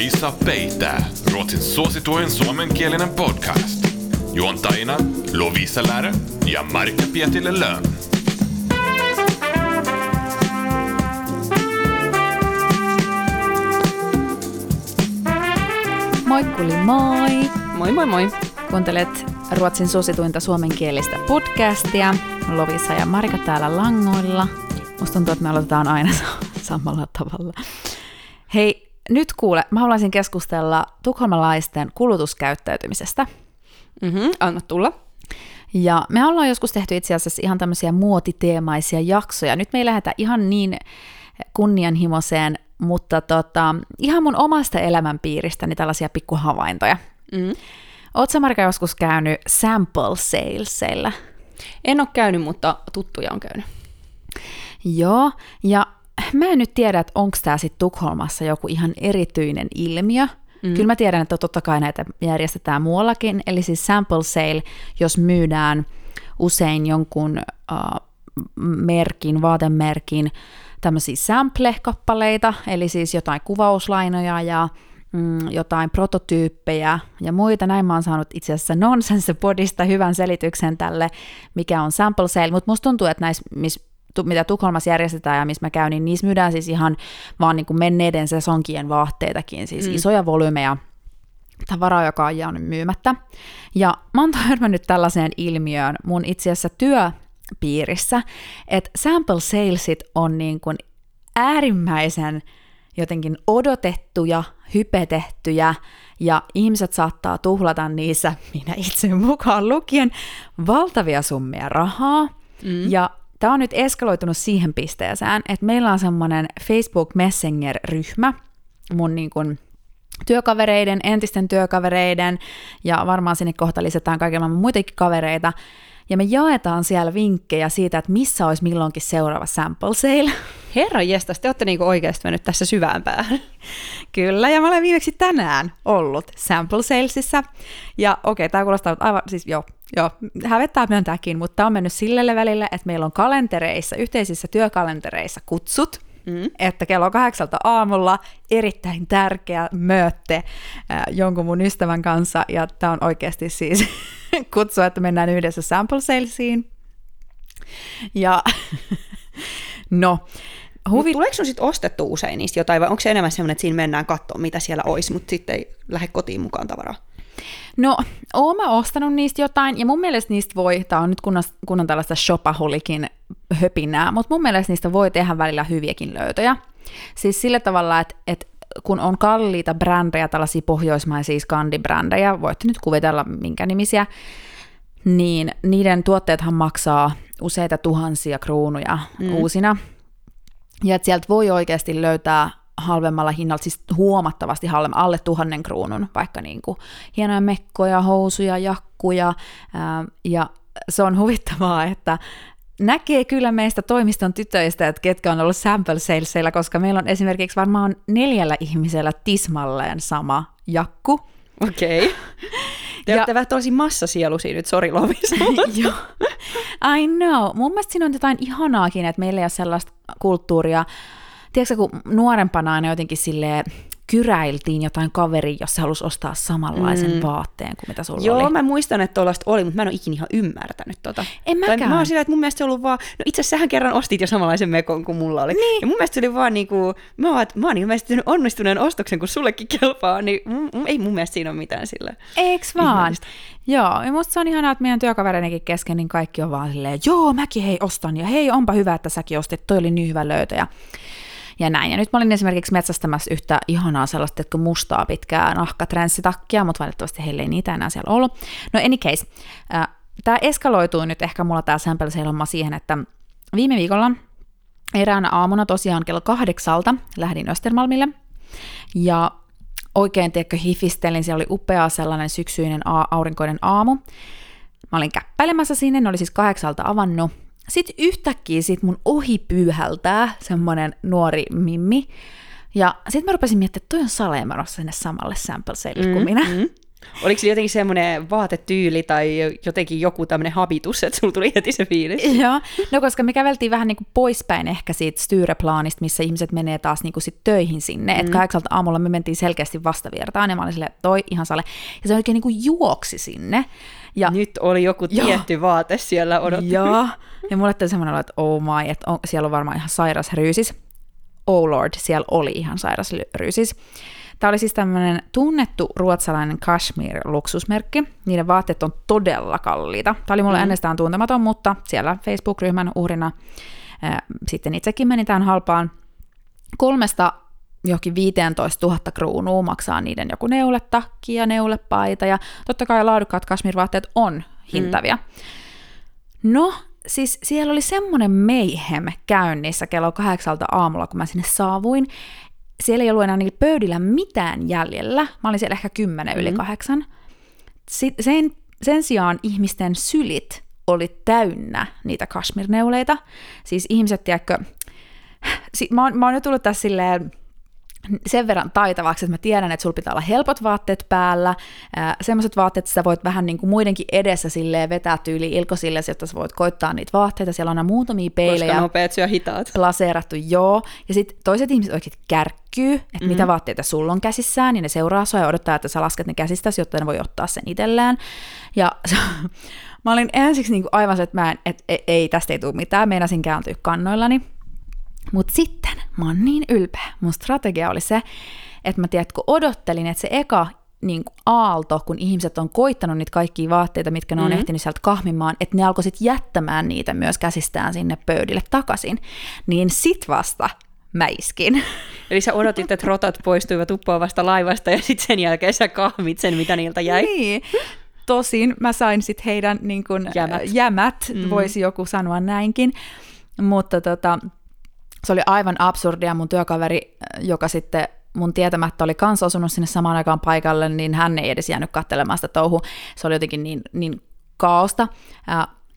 Ei saa peitää. Ruotsin suosituen suomenkielinen podcast. Juontajina Lovisa Lärö ja Marika Pietille Löön. Moikkuli moi! Moi moi moi! Kuuntelet Ruotsin suosituinta suomenkielistä podcastia. Lovisa ja Marika täällä langoilla. Musta tuntuu, että me aloitetaan aina samalla tavalla. Hei, nyt kuule, mä haluaisin keskustella tukholmalaisten kulutuskäyttäytymisestä. Mm-hmm, anna tulla. Ja me ollaan joskus tehty itse asiassa ihan tämmöisiä muotiteemaisia jaksoja. Nyt me ei lähdetä ihan niin kunnianhimoiseen, mutta tota, ihan mun omasta elämänpiiristäni tällaisia pikkuhavaintoja. Mm. Oletko Marika joskus käynyt sample salesilla? En ole käynyt, mutta tuttuja on käynyt. Joo, ja mä en nyt tiedä, että onko tämä sitten Tukholmassa joku ihan erityinen ilmiö. Mm. Kyllä mä tiedän, että totta kai näitä järjestetään muuallakin, eli siis sample sale, jos myydään usein jonkun uh, merkin, vaatemerkin tämmöisiä sample-kappaleita, eli siis jotain kuvauslainoja ja mm, jotain prototyyppejä ja muita. Näin mä oon saanut itse asiassa Nonsense Bodista hyvän selityksen tälle, mikä on sample sale, mutta musta tuntuu, että näissä, missä mitä Tukholmassa järjestetään ja missä mä käyn, niin niissä myydään siis ihan vaan niin kuin menneiden sesonkien vaatteitakin, siis mm. isoja volyymeja tavaraa, joka on jäänyt myymättä. Ja mä oon törmännyt tällaiseen ilmiöön mun itse asiassa työpiirissä, että sample salesit on niin kuin äärimmäisen jotenkin odotettuja, hypetettyjä, ja ihmiset saattaa tuhlata niissä, minä itse mukaan lukien, valtavia summia rahaa, mm. ja Tämä on nyt eskaloitunut siihen pisteeseen, että meillä on semmoinen Facebook Messenger-ryhmä mun niin kuin työkavereiden, entisten työkavereiden ja varmaan sinne kohta lisätään kaikilla muitakin kavereita. Ja me jaetaan siellä vinkkejä siitä, että missä olisi milloinkin seuraava sample sale. Herra jestas, te olette niinku oikeasti mennyt tässä syvään päähän. Kyllä, ja mä olen viimeksi tänään ollut sample salesissa. Ja okei, okay, tämä kuulostaa aivan, siis joo, Joo, hävettää myöntääkin, mutta tämä on mennyt sille välille, että meillä on kalentereissa, yhteisissä työkalentereissa kutsut, mm. että kello kahdeksalta aamulla erittäin tärkeä möötte äh, jonkun mun ystävän kanssa, ja tämä on oikeasti siis kutsu, että mennään yhdessä sample salesiin. Ja no, Huvi... Tuleeko sun sitten ostettu usein niistä jotain, vai onko se enemmän semmoinen, että siinä mennään katsomaan, mitä siellä olisi, mutta sitten ei lähde kotiin mukaan tavaraa? No, oon mä ostanut niistä jotain, ja mun mielestä niistä voi, tää on nyt kunnon, kunnon tällaista shopaholikin höpinää, mutta mun mielestä niistä voi tehdä välillä hyviäkin löytöjä. Siis sillä tavalla, että, että kun on kalliita brändejä, tällaisia pohjoismaisia skandibrändejä, voitte nyt kuvitella minkä nimisiä, niin niiden tuotteethan maksaa useita tuhansia kruunuja mm. uusina. Ja että sieltä voi oikeasti löytää halvemmalla hinnalla, siis huomattavasti halvemmalla, alle tuhannen kruunun, vaikka niin kuin hienoja mekkoja, housuja, jakkuja, ää, ja se on huvittavaa, että näkee kyllä meistä toimiston tytöistä, että ketkä on ollut sample salesilla, koska meillä on esimerkiksi varmaan neljällä ihmisellä tismalleen sama jakku. Okei. Okay. Te ja, olette vähän tosi massasielusia nyt, sori Lovis. Joo. I know. Mun mielestä siinä on jotain ihanaakin, että meillä ei ole sellaista kulttuuria, tiedätkö, kun nuorempana aina jotenkin silleen kyräiltiin jotain kaveri, jos se halusi ostaa samanlaisen mm. vaatteen kuin mitä sulla Joo, oli. Joo, mä muistan, että tuollaista oli, mutta mä en ole ikinä ihan ymmärtänyt tota. En mäkään. Tai mä oon sillä, että mun mielestä se ollut vaan, no itse asiassa sähän kerran ostit jo samanlaisen mekon kuin mulla oli. Niin. Ja mun mielestä se oli vaan niinku, mä oon, mä oon ilmeisesti onnistuneen ostoksen, kun sullekin kelpaa, niin m- ei mun mielestä siinä ole mitään sillä. Eiks vaan? Joo, ja musta se on ihanaa, että meidän työkavereidenkin kesken, niin kaikki on vaan silleen, joo, mäkin hei ostan, ja hei, onpa hyvä, että säkin ostit, toi oli niin hyvä löytö. Ja ja näin. Ja nyt mä olin esimerkiksi metsästämässä yhtä ihanaa sellaista, että mustaa pitkää nahkatrenssitakkia, mutta valitettavasti heille ei niitä enää siellä ollut. No any case, äh, tämä eskaloituu nyt ehkä mulla tämä sample siihen, että viime viikolla eräänä aamuna tosiaan kello kahdeksalta lähdin Östermalmille, ja oikein, tiedätkö, hifistelin, siellä oli upea sellainen syksyinen aurinkoinen aamu. Mä olin käppäilemässä sinne, ne oli siis kahdeksalta avannut, sitten yhtäkkiä sit mun ohi pyyhältää semmonen nuori mimmi. Ja sitten mä rupesin miettimään, että toi on Sale menossa sinne samalle sample sale mm, kuin minä. Mm. Oliko se jotenkin semmoinen vaatetyyli tai jotenkin joku tämmöinen habitus, että sulla tuli heti se fiilis? Joo, no koska me käveltiin vähän niin kuin poispäin ehkä siitä Styreplaanista, missä ihmiset menee taas niin kuin sit töihin sinne. Mm. Että kahdeksalta aamulla me mentiin selkeästi vastaviertaan ja mä olin silleen, toi ihan sale. Ja se oikein niin kuin juoksi sinne. Ja, Nyt oli joku Joo. tietty vaate siellä odotti. Joo, ja mulle tuli semmoinen olo, että oh my, että on, siellä on varmaan ihan sairas ryysis. Oh lord, siellä oli ihan sairas ryysis. Tämä oli siis tämmöinen tunnettu ruotsalainen Kashmir-luksusmerkki. Niiden vaatteet on todella kalliita. Tämä oli mulle mm. ennestään tuntematon, mutta siellä Facebook-ryhmän uhrina ää, sitten itsekin meni tämän halpaan. Kolmesta johonkin 15 000 kruunua maksaa niiden joku neuletakki ja neulepaita, ja totta kai laadukkaat kasmirvaatteet on hintavia. Mm. No, siis siellä oli semmoinen meihem käynnissä kello kahdeksalta aamulla, kun mä sinne saavuin. Siellä ei ollut enää niillä pöydillä mitään jäljellä. Mä olin siellä ehkä kymmenen yli kahdeksan. Sen, sen sijaan ihmisten sylit oli täynnä niitä kashmirneuleita. Siis ihmiset, tiedätkö, si- mä, oon, mä oon jo tullut tässä silleen sen verran taitavaksi, että mä tiedän, että sulla pitää olla helpot vaatteet päällä, semmoiset vaatteet, että sä voit vähän niin kuin muidenkin edessä silleen vetää tyyli ilkosille, jotta sä voit koittaa niitä vaatteita, siellä on aina muutamia peilejä. Koska nopeat syö hitaat. Laseerattu, joo. Ja sitten toiset ihmiset oikein kärkkyy, että mm-hmm. mitä vaatteita sulla on käsissään, niin ne seuraa sua ja odottaa, että sä lasket ne käsistäsi, jotta ne voi ottaa sen itsellään. Ja mä olin ensiksi niin kuin aivan se, että mä en, et, et, ei, tästä ei tule mitään, meinasin kääntyä kannoillani. Mutta sitten mä oon niin ylpeä. Mun strategia oli se, että mä tiedät, kun odottelin, että se eka niin kuin aalto, kun ihmiset on koittanut niitä kaikkia vaatteita, mitkä ne on mm-hmm. ehtinyt sieltä kahmimaan, että ne alkoi sitten jättämään niitä myös käsistään sinne pöydille takaisin. Niin sit vasta mä iskin. Eli sä odotit, että rotat poistuivat uppoavasta laivasta ja sitten sen jälkeen sä kahmit sen, mitä niiltä jäi. Niin. Tosin mä sain sitten heidän niin kun, Jämät. jämät mm. voisi joku sanoa näinkin. Mutta tota, se oli aivan absurdia. Mun työkaveri, joka sitten mun tietämättä oli kans osunut sinne samaan aikaan paikalle, niin hän ei edes jäänyt katselemaan sitä touhua. Se oli jotenkin niin, niin kaaosta.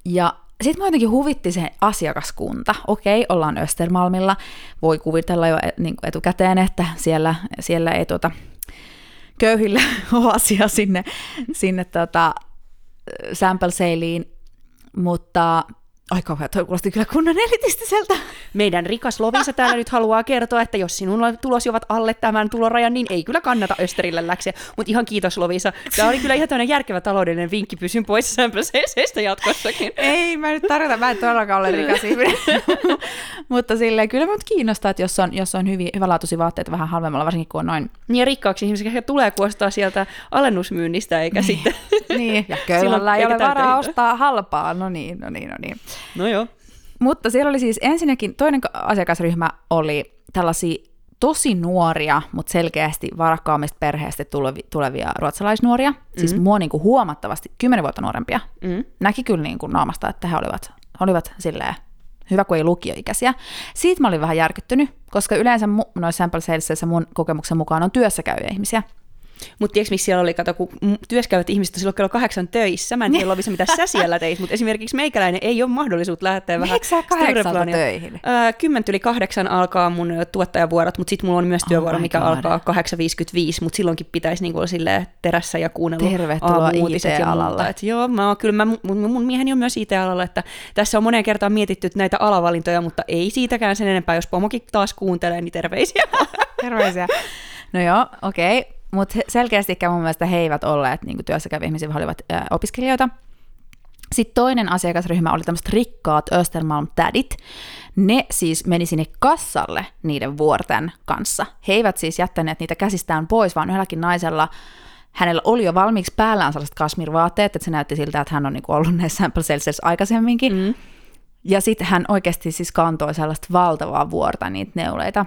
Ja sitten mä jotenkin huvitti se asiakaskunta. Okei, ollaan Östermalmilla. Voi kuvitella jo niin etukäteen, että siellä, siellä ei tuota, köyhillä ole asia sinne, sinne tota, sample salein, mutta Ai kauhean, toi kuulosti kyllä kunnan elitistiseltä. Meidän rikas Lovisa täällä nyt haluaa kertoa, että jos sinulla tulosi ovat alle tämän tulorajan, niin ei kyllä kannata Österille läksiä. Mutta ihan kiitos Lovisa. Tämä oli kyllä ihan tämmöinen järkevä taloudellinen vinkki, pysyn pois sämpöseeseistä jatkossakin. Ei, mä nyt tarkoitan, mä en todellakaan ole rikas ihminen. Mutta silleen, kyllä mut kiinnostaa, että jos on, jos on hyviä, hyvälaatuisia vaatteita vähän halvemmalla, varsinkin kun on noin. Niin ja rikkaaksi ihmiseksi ehkä tulee kuostaa sieltä alennusmyynnistä, eikä niin. sitten... niin, ja köyhällä ei ole varaa ostaa halpaa. No niin, no niin, no niin. No joo. Mutta siellä oli siis ensinnäkin, toinen asiakasryhmä oli tällaisia tosi nuoria, mutta selkeästi varakkaammista perheestä tulevia ruotsalaisnuoria. Mm-hmm. Siis mua niin kuin huomattavasti kymmenen vuotta nuorempia. Mm-hmm. Näki kyllä niin kuin naamasta, että he olivat, olivat silleen hyvä kuin ei lukioikäisiä. Siitä mä olin vähän järkyttynyt, koska yleensä mu- noissa sample salesissa mun kokemuksen mukaan on työssäkäyviä ihmisiä. Mutta tiedätkö, missä siellä oli, kato, kun työskäyvät ihmiset silloin kello kahdeksan töissä. Mä en tiedä, Lovisa, mitä sä siellä teit, mutta esimerkiksi meikäläinen ei ole mahdollisuutta lähteä vähän Miksi sä kahdeksalta töihin? Öö, kymmentä yli kahdeksan alkaa mun tuottajavuorot, mutta sitten mulla on myös työvuoro, oh mikä God. alkaa 8.55, mutta silloinkin pitäisi niinku olla terässä ja kuunnella Tervetuloa IT-alalle. Et joo, mä oon, kyllä mä, mun, mun mieheni on myös IT-alalla, että tässä on moneen kertaan mietitty näitä alavalintoja, mutta ei siitäkään sen enempää, jos pomokin taas kuuntelee, niin terveisiä. terveisiä. No joo, okei. Okay mutta selkeästikään mun mielestä he eivät olleet niin työssäkäviä ihmisiä, vaan olivat ää, opiskelijoita. Sitten toinen asiakasryhmä oli tämmöiset rikkaat Östermalm-tädit. Ne siis meni sinne kassalle niiden vuorten kanssa. He eivät siis jättäneet niitä käsistään pois, vaan yhdelläkin naisella hänellä oli jo valmiiksi päällään sellaiset kasmirvaatteet, että se näytti siltä, että hän on niin ollut näissä sample aikaisemminkin. Mm. Ja sitten hän oikeasti siis kantoi sellaista valtavaa vuorta niitä neuleita.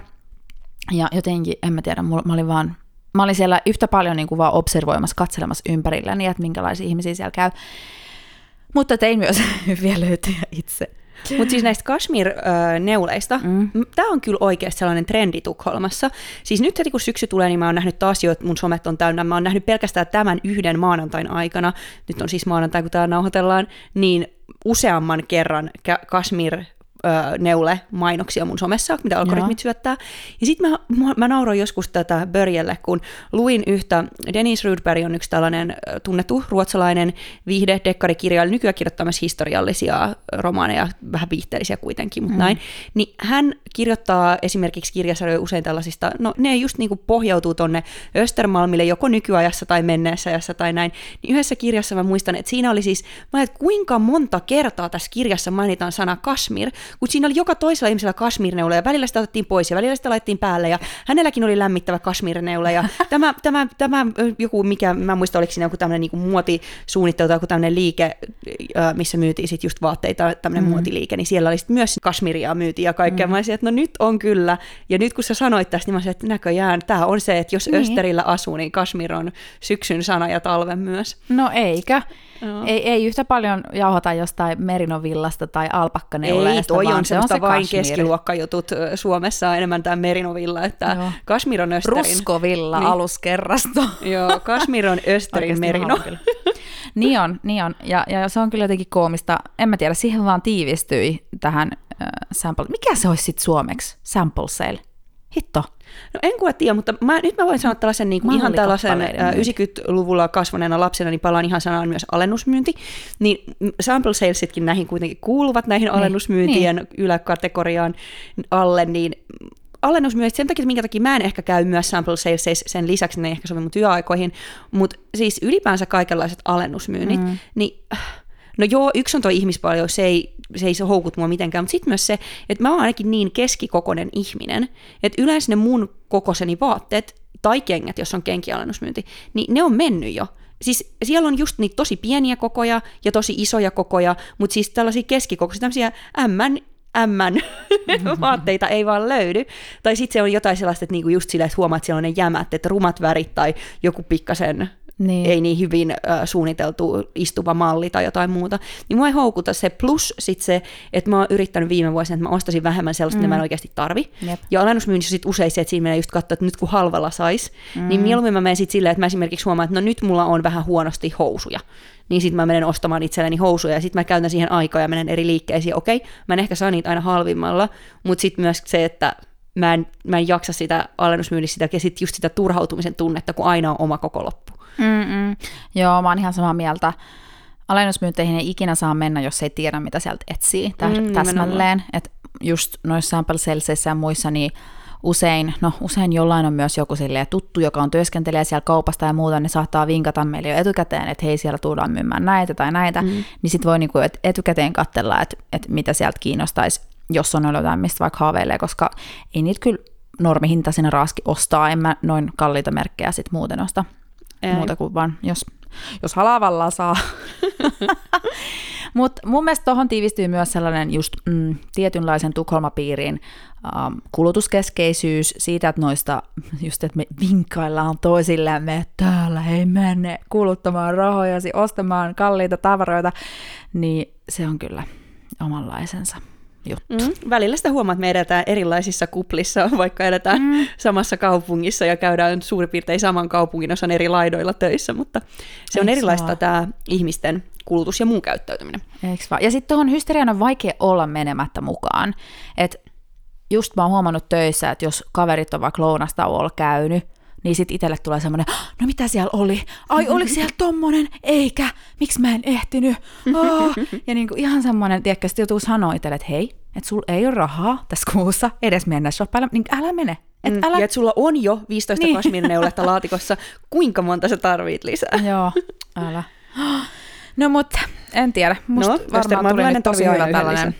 Ja jotenkin, en mä tiedä, mä olin vaan mä olin siellä yhtä paljon niin kuin vaan observoimassa, katselemassa ympärilläni, että minkälaisia ihmisiä siellä käy. Mutta tein myös hyviä löytöjä itse. Mutta siis näistä Kashmir-neuleista, mm. tämä on kyllä oikeasti sellainen trendi Tukholmassa. Siis nyt heti kun syksy tulee, niin mä oon nähnyt taas jo, että mun somet on täynnä. Mä oon nähnyt pelkästään tämän yhden maanantain aikana, nyt on siis maanantai, kun täällä nauhoitellaan, niin useamman kerran Kashmir ö, neule-mainoksia mun somessa, mitä algoritmit Joo. syöttää. Ja sitten mä, mä, mä nauroin joskus tätä Börjelle, kun luin yhtä, Dennis Rudberg on yksi tällainen tunnettu ruotsalainen viihde dekkarikirjailija, nykyään kirjoittaa myös historiallisia romaaneja, vähän viihteellisiä kuitenkin, mutta mm. näin. Niin hän kirjoittaa esimerkiksi kirjasarjoja usein tällaisista, no ne just niinku pohjautuu tonne Östermalmille joko nykyajassa tai menneessä ajassa tai näin. Niin yhdessä kirjassa mä muistan, että siinä oli siis, mä että kuinka monta kertaa tässä kirjassa mainitaan sana Kashmir, kun siinä oli joka toisella ihmisellä Kashmir-neula ja välillä sitä otettiin pois ja välillä sitä laitettiin päälle ja hänelläkin oli lämmittävä Kashmir-neula ja tämä, tämä, tämä joku, mikä mä en muista, oliko siinä joku tämmöinen niin muotisuunnittelu tai joku tämmöinen liike, missä myytiin sit just vaatteita, tämmöinen mm. muotiliike, niin siellä oli sit myös Kashmiria myytiin ja kaikkea. Mm. Mä olisin, että no nyt on kyllä. Ja nyt kun sä sanoit tästä, niin mä olisin, että näköjään tämä on se, että jos Niin. Österillä asuu, niin Kashmir on syksyn sana ja talven myös. No eikö? Joo. Ei, ei yhtä paljon jauhota jostain merinovillasta tai Ei, alpakkaneuleesta, toi vaan on se on se vain Kashmir. keskiluokkajutut. Suomessa on enemmän tämä merinovilla, että Joo. Kashmir on Österin. Ruskovilla Niin. aluskerrasto. Joo, Kashmir on Österin merino. niin on, niin on. Ja, ja se on kyllä jotenkin koomista. En mä tiedä, siihen vaan tiivistyi tähän äh, sample. Mikä se olisi sitten suomeksi? Sample sale. Hitto. No en kuule tiedä, mutta mä, nyt mä voin sanoa tällaisen niin kuin ihan tällaisen Mallikappaleiden ä, myynti. 90-luvulla kasvaneena lapsena, niin palaan ihan sanaan myös alennusmyynti. Niin mm, sample salesitkin näihin kuitenkin kuuluvat näihin alennusmyyntien yläkategoriaan alle, niin alennusmyynnit sen takia, minkä takia mä en ehkä käy myös sample sales sen lisäksi, ne ei ehkä sovi mun työaikoihin, mutta siis ylipäänsä kaikenlaiset alennusmyynnit, mm. niin No joo, yksi on tuo ihmispaljo, se ei, se ei se houkut mua mitenkään, mutta sitten myös se, että mä oon ainakin niin keskikokoinen ihminen, että yleensä ne mun kokoiseni vaatteet tai kengät, jos on kenkialennusmyynti, niin ne on mennyt jo. Siis siellä on just niitä tosi pieniä kokoja ja tosi isoja kokoja, mutta siis tällaisia keskikokoisia, tämmöisiä M M vaatteita ei vaan löydy. Tai sitten se on jotain sellaista, että niinku just silleen, että huomaat, että siellä on ne jämät, että rumat värit tai joku pikkasen Niin. ei niin hyvin äh, suunniteltu istuva malli tai jotain muuta, niin mua ei houkuta se. Plus sit se, että mä oon yrittänyt viime vuosina, että mä ostaisin vähemmän sellaista, mm. mitä mä en oikeasti tarvi. Jep. Ja alennusmyynnissä sit usein se, että siinä menee just katsoa, että nyt kun halvalla sais, mm. niin mieluummin mä menen sit silleen, että mä esimerkiksi huomaan, että no nyt mulla on vähän huonosti housuja. Niin sitten mä menen ostamaan itselleni housuja ja sitten mä käytän siihen aikaa ja menen eri liikkeisiin. Okei, mä en ehkä saa niitä aina halvimmalla, mutta sitten myös se, että mä en, mä en jaksa sitä alennusmyynnissä sitä, ja sitten just sitä turhautumisen tunnetta, kun aina on oma koko loppu. Mm-mm. Joo, mä oon ihan samaa mieltä. Alennusmyynteihin ei ikinä saa mennä, jos ei tiedä, mitä sieltä etsii tä- Mm, täsmälleen. Et just noissa sample ja muissa, niin usein, no usein jollain on myös joku silleen tuttu, joka on työskentelee siellä kaupasta ja muuta, niin saattaa vinkata meille jo etukäteen, että hei, siellä tullaan myymään näitä tai näitä, mm. niin sitten voi niinku et- etukäteen katsella, että et mitä sieltä kiinnostaisi, jos on jotain, mistä vaikka haaveilee, koska ei niitä kyllä normihintaisena raaski ostaa, en mä noin kalliita merkkejä sit muuten osta. Ei. Muuta kuin vaan, jos, jos halavalla saa. Mutta mun mielestä tuohon tiivistyy myös sellainen just mm, tietynlaisen Tukholmapiirin ähm, kulutuskeskeisyys siitä, että noista, just että me vinkkaillaan toisillemme, että täällä ei mene kuluttamaan rahojasi, ostamaan kalliita tavaroita, niin se on kyllä omanlaisensa juttu. Mm. Välillä sitä huomaa, että me edetään erilaisissa kuplissa, vaikka edetään mm. samassa kaupungissa ja käydään suurin piirtein saman kaupungin osan eri laidoilla töissä, mutta se on Eiks erilaista vaan? tämä ihmisten kulutus ja muu käyttäytyminen. Eiks vaan? Ja sitten tuohon hysteriaan on vaikea olla menemättä mukaan. Et just mä oon huomannut töissä, että jos kaverit on vaikka lounastauolla käynyt, niin sitten itselle tulee semmoinen, no mitä siellä oli? Ai, oliko siellä tommonen? Eikä, miksi mä en ehtinyt? Oh. Ja niinku ihan semmoinen, tiedätkö, sitten joutuu sanoa itselle, että hei, että sulla ei ole rahaa tässä kuussa edes mennä shoppailla, niin älä mene. Et Mm. älä... Ja että sulla on jo 15 Niin. kasmineuletta laatikossa, kuinka monta sä tarvit lisää? Joo, älä. No mutta en tiedä, musta No, varmaan tuli nyt tosi hyvä tällainen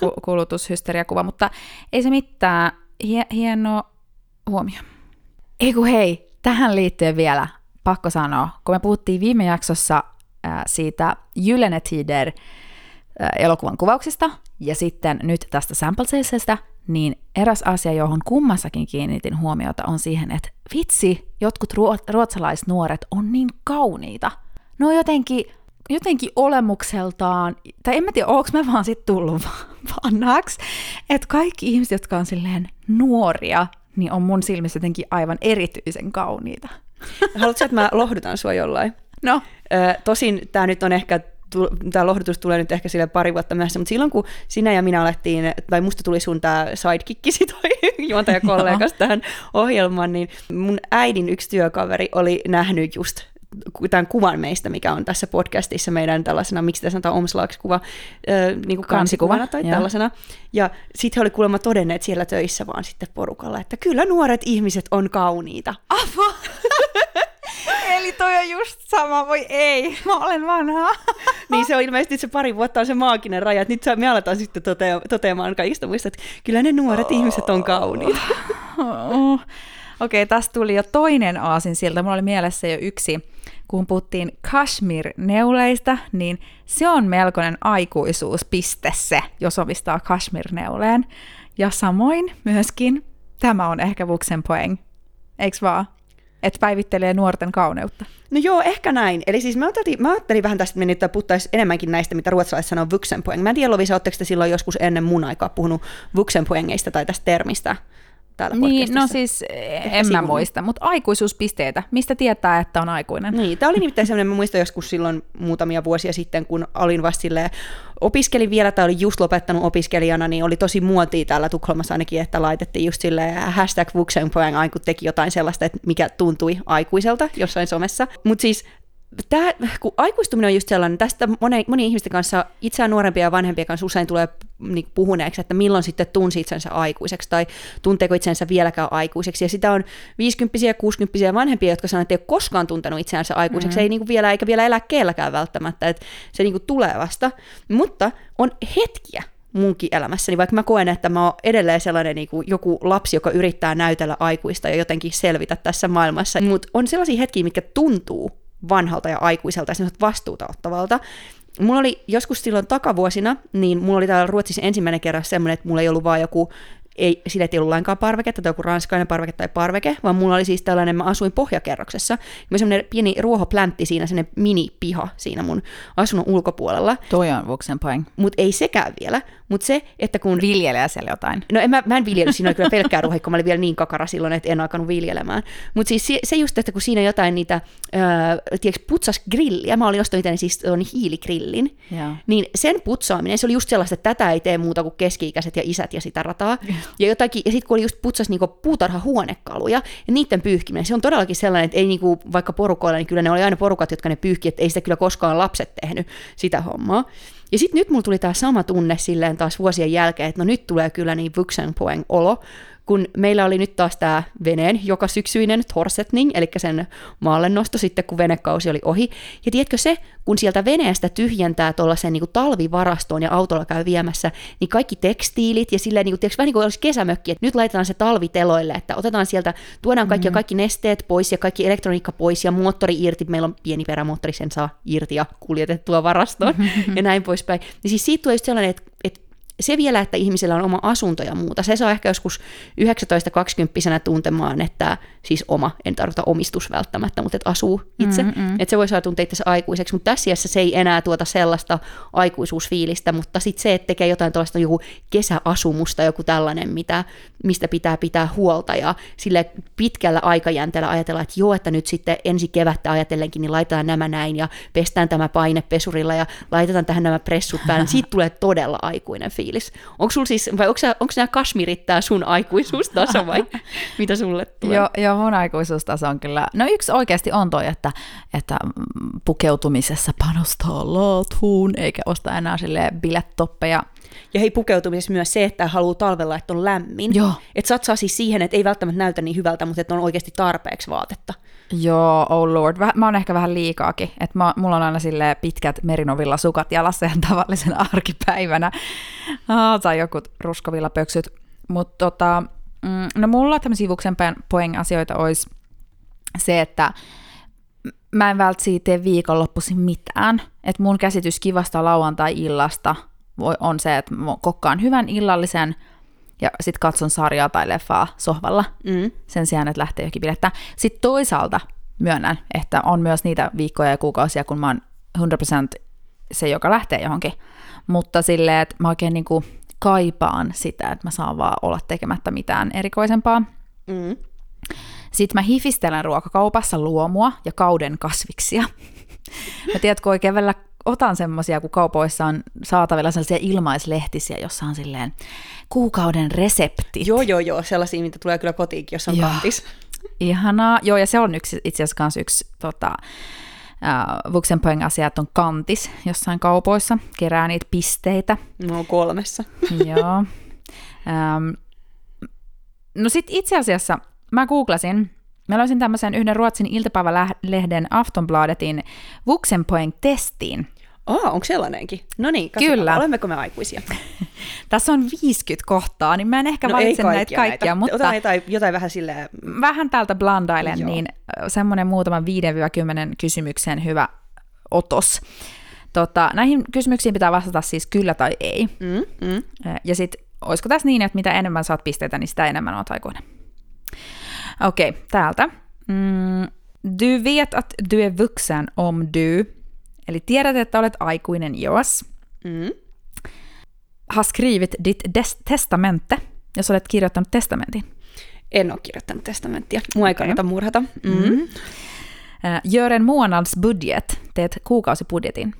ku- kulutushysteriakuva, mutta ei se mitään. Hie- hieno huomio. Ei kun hei, tähän liittyen vielä pakko sanoa, kun me puhuttiin viime jaksossa siitä Gyllene Tider elokuvan kuvauksista ja sitten nyt tästä sample niin eräs asia, johon kummassakin kiinnitin huomiota, on siihen, että vitsi, jotkut ruo- ruotsalaisnuoret on niin kauniita. Ne on jotenkin, jotenkin olemukseltaan, tai en mä tiedä, onko mä vaan sit tullut va- vanhaksi, että kaikki ihmiset, jotka on silleen nuoria, niin on mun silmissä jotenkin aivan erityisen kauniita. Haluatko, että mä lohdutan sua jollain? No, Ö, tosin tämä nyt on ehkä tämä lohdutus tulee nyt ehkä sille pari vuotta myöhässä, mutta silloin kun sinä ja minä alettiin, tai musta tuli sun tämä sidekickisi toi juontajakollegas tähän ohjelmaan, niin mun äidin yksi työkaveri oli nähnyt just tämän kuvan meistä, mikä on tässä podcastissa meidän tällaisena, miksi te sanotaan omslagskuva, niin kuin kansikuvana tai ja. tällaisena. Ja sitten he oli kuulemma todenneet siellä töissä vaan sitten porukalla, että kyllä nuoret ihmiset on kauniita. Avo! Eli toi on just sama, voi ei, mä olen vanha. niin se on ilmeisesti se pari vuotta on se maaginen raja, että nyt me aletaan sitten totea- toteamaan kaikista muista, että kyllä ne nuoret oh. ihmiset on kauniita. oh. Okei, okay, tästä tuli jo toinen aasin siltä. Mulla oli mielessä jo yksi kun puhuttiin Kashmir-neuleista, niin se on melkoinen aikuisuuspiste se, jos omistaa Kashmir-neuleen. Ja samoin myöskin tämä on ehkä Vuxenpoeng, eikö vaan? Että päivittelee nuorten kauneutta. No joo, ehkä näin. Eli siis mä ajattelin, mä ajattelin vähän tästä, että puhuttaisiin enemmänkin näistä, mitä ruotsalaiset sanoo Vuxenpoeng. Mä en tiedä, Lovisa, te silloin joskus ennen mun aikaa puhunut Vuxenpoengeista tai tästä termistä? Täällä Niin, no siis Ehkä en mä muista, mutta aikuisuuspisteitä. Mistä tietää, että on aikuinen? Niin, tämä oli nimittäin sellainen, mä muistan joskus silloin muutamia vuosia sitten, kun olin vasta silleen, opiskelin vielä tai olin just lopettanut opiskelijana, niin oli tosi muotia täällä Tukholmassa ainakin, että laitettiin just silleen hashtag Vuxenpoeng, kun teki jotain sellaista, että mikä tuntui aikuiselta jossain somessa. Mutta siis Tämä, kun aikuistuminen on just sellainen, tästä moni, moni ihmisten kanssa, itseään nuorempia ja vanhempia kanssa usein tulee niin puhuneeksi, että milloin sitten tunsi itsensä aikuiseksi tai tunteeko itsensä vieläkään aikuiseksi. Ja sitä on 50 ja 60 vanhempia, jotka sanoo, että ei ole koskaan tuntenut itseänsä aikuiseksi, mm-hmm. ei niin kuin vielä, eikä vielä eläkkeelläkään välttämättä, että se niin kuin tulee vasta. Mutta on hetkiä, munkin elämässäni, vaikka mä koen, että mä oon edelleen sellainen niin kuin joku lapsi, joka yrittää näytellä aikuista ja jotenkin selvitä tässä maailmassa. Mutta on sellaisia hetkiä, mitkä tuntuu vanhalta ja aikuiselta ja vastuuta ottavalta. Mulla oli joskus silloin takavuosina, niin mulla oli täällä Ruotsissa ensimmäinen kerran semmoinen, että mulla ei ollut vaan joku ei, sillä ei ollut lainkaan parveketta tai joku ranskainen parveke tai parveke, vaan mulla oli siis tällainen, mä asuin pohjakerroksessa, mä semmoinen pieni ruohopläntti siinä, semmoinen mini-piha siinä mun asunnon ulkopuolella. Toi on Vuxenpoeng. Mutta ei sekään vielä, mutta se, että kun... Viljelee siellä jotain. No en mä, mä en viljely, siinä oli kyllä pelkkää ruohikkoa, mä olin vielä niin kakara silloin, että en alkanut viljelemään. Mutta siis se, se just, että kun siinä jotain niitä, äh, tiedätkö, putsas grilliä, mä olin ostanut itse siis on hiiligrillin, ja. niin sen putsaaminen, se oli just sellaista, että tätä ei tee muuta kuin keski-ikäiset ja isät ja sitä rataa. Ja, jotakin, ja sitten kun oli just putsas niinku puutarhahuonekaluja ja niiden pyyhkiminen, se on todellakin sellainen, että ei niinku, vaikka porukoilla, niin kyllä ne oli aina porukat, jotka ne pyyhki, että ei sitä kyllä koskaan lapset tehnyt sitä hommaa. Ja sitten nyt mulla tuli tämä sama tunne silleen taas vuosien jälkeen, että no nyt tulee kyllä niin Vuxenpoeng olo, kun meillä oli nyt taas tämä veneen joka syksyinen Torsetning, eli sen maalle nosto sitten, kun venekausi oli ohi. Ja tiedätkö se, kun sieltä veneestä tyhjentää tuollaisen niin talvivarastoon ja autolla käy viemässä, niin kaikki tekstiilit ja silleen, niin kuin, tiedätkö, vähän niin kuin olisi kesämökki, että nyt laitetaan se talviteloille, että otetaan sieltä, tuodaan kaikki, mm-hmm. kaikki nesteet pois ja kaikki elektroniikka pois ja moottori irti, meillä on pieni perämoottori, sen saa irti ja kuljetettua varastoon mm-hmm. ja näin poispäin. Ja siis siitä tulee just sellainen, että, että se vielä, että ihmisellä on oma asunto ja muuta, se saa ehkä joskus 19-20 tuntemaan, että siis oma, en tarkoita omistus välttämättä, mutta että asuu itse, mm-hmm. että se voi saada tuntea itse aikuiseksi, mutta tässä iässä se ei enää tuota sellaista aikuisuusfiilistä, mutta sitten se, että tekee jotain tuollaista joku kesäasumusta, joku tällainen, mitä, mistä pitää pitää huolta ja sille pitkällä aikajänteellä ajatella, että joo, että nyt sitten ensi kevättä ajatellenkin, niin laitetaan nämä näin ja pestään tämä paine pesurilla ja laitetaan tähän nämä pressut päälle, niin siitä tulee todella aikuinen fiilis. Onko sul siis, vai onko, nämä kasmirit tämä sun aikuisuustaso vai mitä sulle tulee? Joo, jo, mun aikuisuustaso on kyllä, no yksi oikeasti on toi, että, että pukeutumisessa panostaa laatuun, eikä osta enää sille bilettoppeja ja hei pukeutumisessa myös se, että haluaa talvella, että on lämmin. Joo. Että satsaa siis siihen, että ei välttämättä näytä niin hyvältä, mutta että on oikeasti tarpeeksi vaatetta. Joo, oh lord. Väh, mä oon ehkä vähän liikaakin. Että mä, mulla on aina sille pitkät merinovilla sukat jalassa ihan tavallisen arkipäivänä. Ah, tai joku ruskovilla pöksyt. Mutta tota, mm, no mulla tämmöisiä vuksen poeng asioita olisi se, että mä en välttämättä tee viikonloppuisin mitään. Että mun käsitys kivasta lauantai-illasta on se, että mä kokkaan hyvän illallisen – ja sitten katson sarjaa tai leffaa sohvalla mm. sen sijaan, että lähtee johonkin bilettää. Sitten toisaalta myönnän, että on myös niitä viikkoja ja kuukausia, kun mä oon 100% se, joka lähtee johonkin. Mutta silleen, että mä oikein niinku kaipaan sitä, että mä saan vaan olla tekemättä mitään erikoisempaa. Mm. Sitten mä hifistelen ruokakaupassa luomua ja kauden kasviksia. mä tiedät, kun oikein välillä otan semmoisia, kun kaupoissa on saatavilla sellaisia ilmaislehtisiä, jossa on silleen kuukauden reseptit. Joo, joo, joo, sellaisia, mitä tulee kyllä kotiinkin, jos on Joo. kantis. Ihanaa. Joo, ja se on yksi, itse asiassa yksi tota, Vuxenpoeng asia, että on kantis jossain kaupoissa, kerää niitä pisteitä. Oon kolmessa. Joo. Um, no sit itse asiassa mä googlasin, mä löysin tämmöisen yhden Ruotsin iltapäivälehden Aftonbladetin Vuxenpoeng-testiin. Aa, onko sellainenkin? No niin, Kyllä. olemmeko me aikuisia? Tässä on 50 kohtaa, niin mä en ehkä no valitse näitä kaikkia, näitä. mutta Otetaan jotain, jotain vähän silleen, vähän täältä blondailen, Joo. niin semmoinen muutaman 5-10 kysymyksen hyvä otos. Tota, näihin kysymyksiin pitää vastata siis kyllä tai ei. mm, mm. Ja sitten, olisiko tässä niin, että mitä enemmän saat pisteitä, niin sitä enemmän oot aikuinen. Okei, okay, täältä. Mm, du vet att du är vuxen om du, eli tiedät, että olet aikuinen jos, Mm. har skrivit ditt des- testamente, jos olet kirjoittanut testamentin. En ole kirjoittanut testamenttia. Mua ei kannata murhata. Mm. Mm. Ö, Gör en månadsbudget, teet kuukausibudjetin.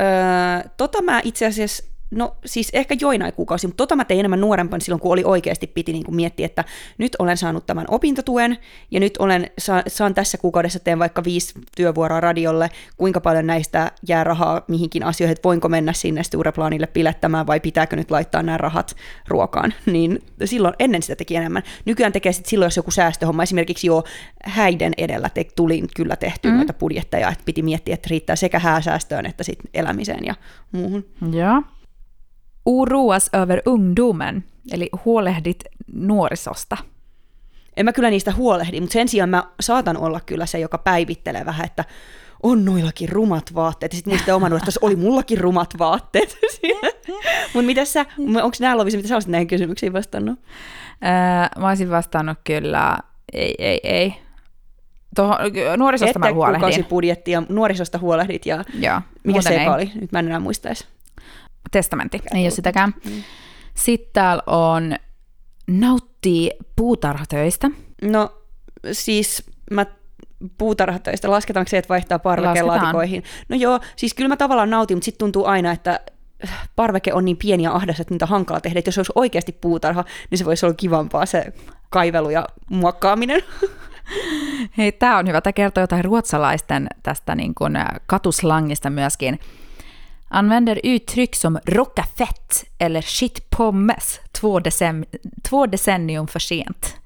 Öö, tota mä itse asiassa, no siis ehkä joinain kuukausi, mutta tota mä tein enemmän nuorempana silloin, kun oli oikeasti piti niin kuin miettiä, että nyt olen saanut tämän opintotuen ja nyt olen, saan, saan tässä kuukaudessa teen vaikka viisi työvuoroa radiolle, kuinka paljon näistä jää rahaa mihinkin asioihin, että voinko mennä sinne Stureplaanille pilettämään vai pitääkö nyt laittaa nämä rahat ruokaan, niin silloin ennen sitä teki enemmän. Nykyään tekee sit silloin, jos joku säästöhomma, esimerkiksi jo häiden edellä te, tuli kyllä tehty mm. noita budjetteja, että piti miettiä, että riittää sekä hääsäästöön että sit elämiseen ja muuhun. Ja. Oroas över ungdomen, eli huolehdit nuorisosta. En mä kyllä niistä huolehdi, mutta sen sijaan mä saatan olla kyllä se, joka päivittelee vähän, että on noillakin rumat vaatteet. Ja sitten muistaa oman että oli mullakin rumat vaatteet. mutta mitä sä, onko nämä Lovisa, mitä sä olisit näihin kysymyksiin vastannut? Öö, mä olisin vastannut kyllä, ei, ei, ei. Tuohon, nuorisosta mä huolehdin. kuukausibudjetti ja nuorisosta huolehdit ja Joo, mikä se ei. oli? Nyt mä en enää muista edes. Testamentti, ei ole sitäkään. Sitten täällä on nauttii puutarhatöistä. No siis mä puutarhatöistä, lasketaanko se, että vaihtaa parvekelaatikoihin? No joo, siis kyllä mä tavallaan nautin, mutta sitten tuntuu aina, että parveke on niin pieni ja ahdas, että niitä on hankala tehdä. Että jos olisi oikeasti puutarha, niin se voisi olla kivampaa se kaivelu ja muokkaaminen. Hei, tämä on hyvä. Tämä kertoo jotain ruotsalaisten tästä niin kuin äh, katuslangista myöskin. Använder uttryck som rocka fett eller shit pommes två, decem- två decennium för sent.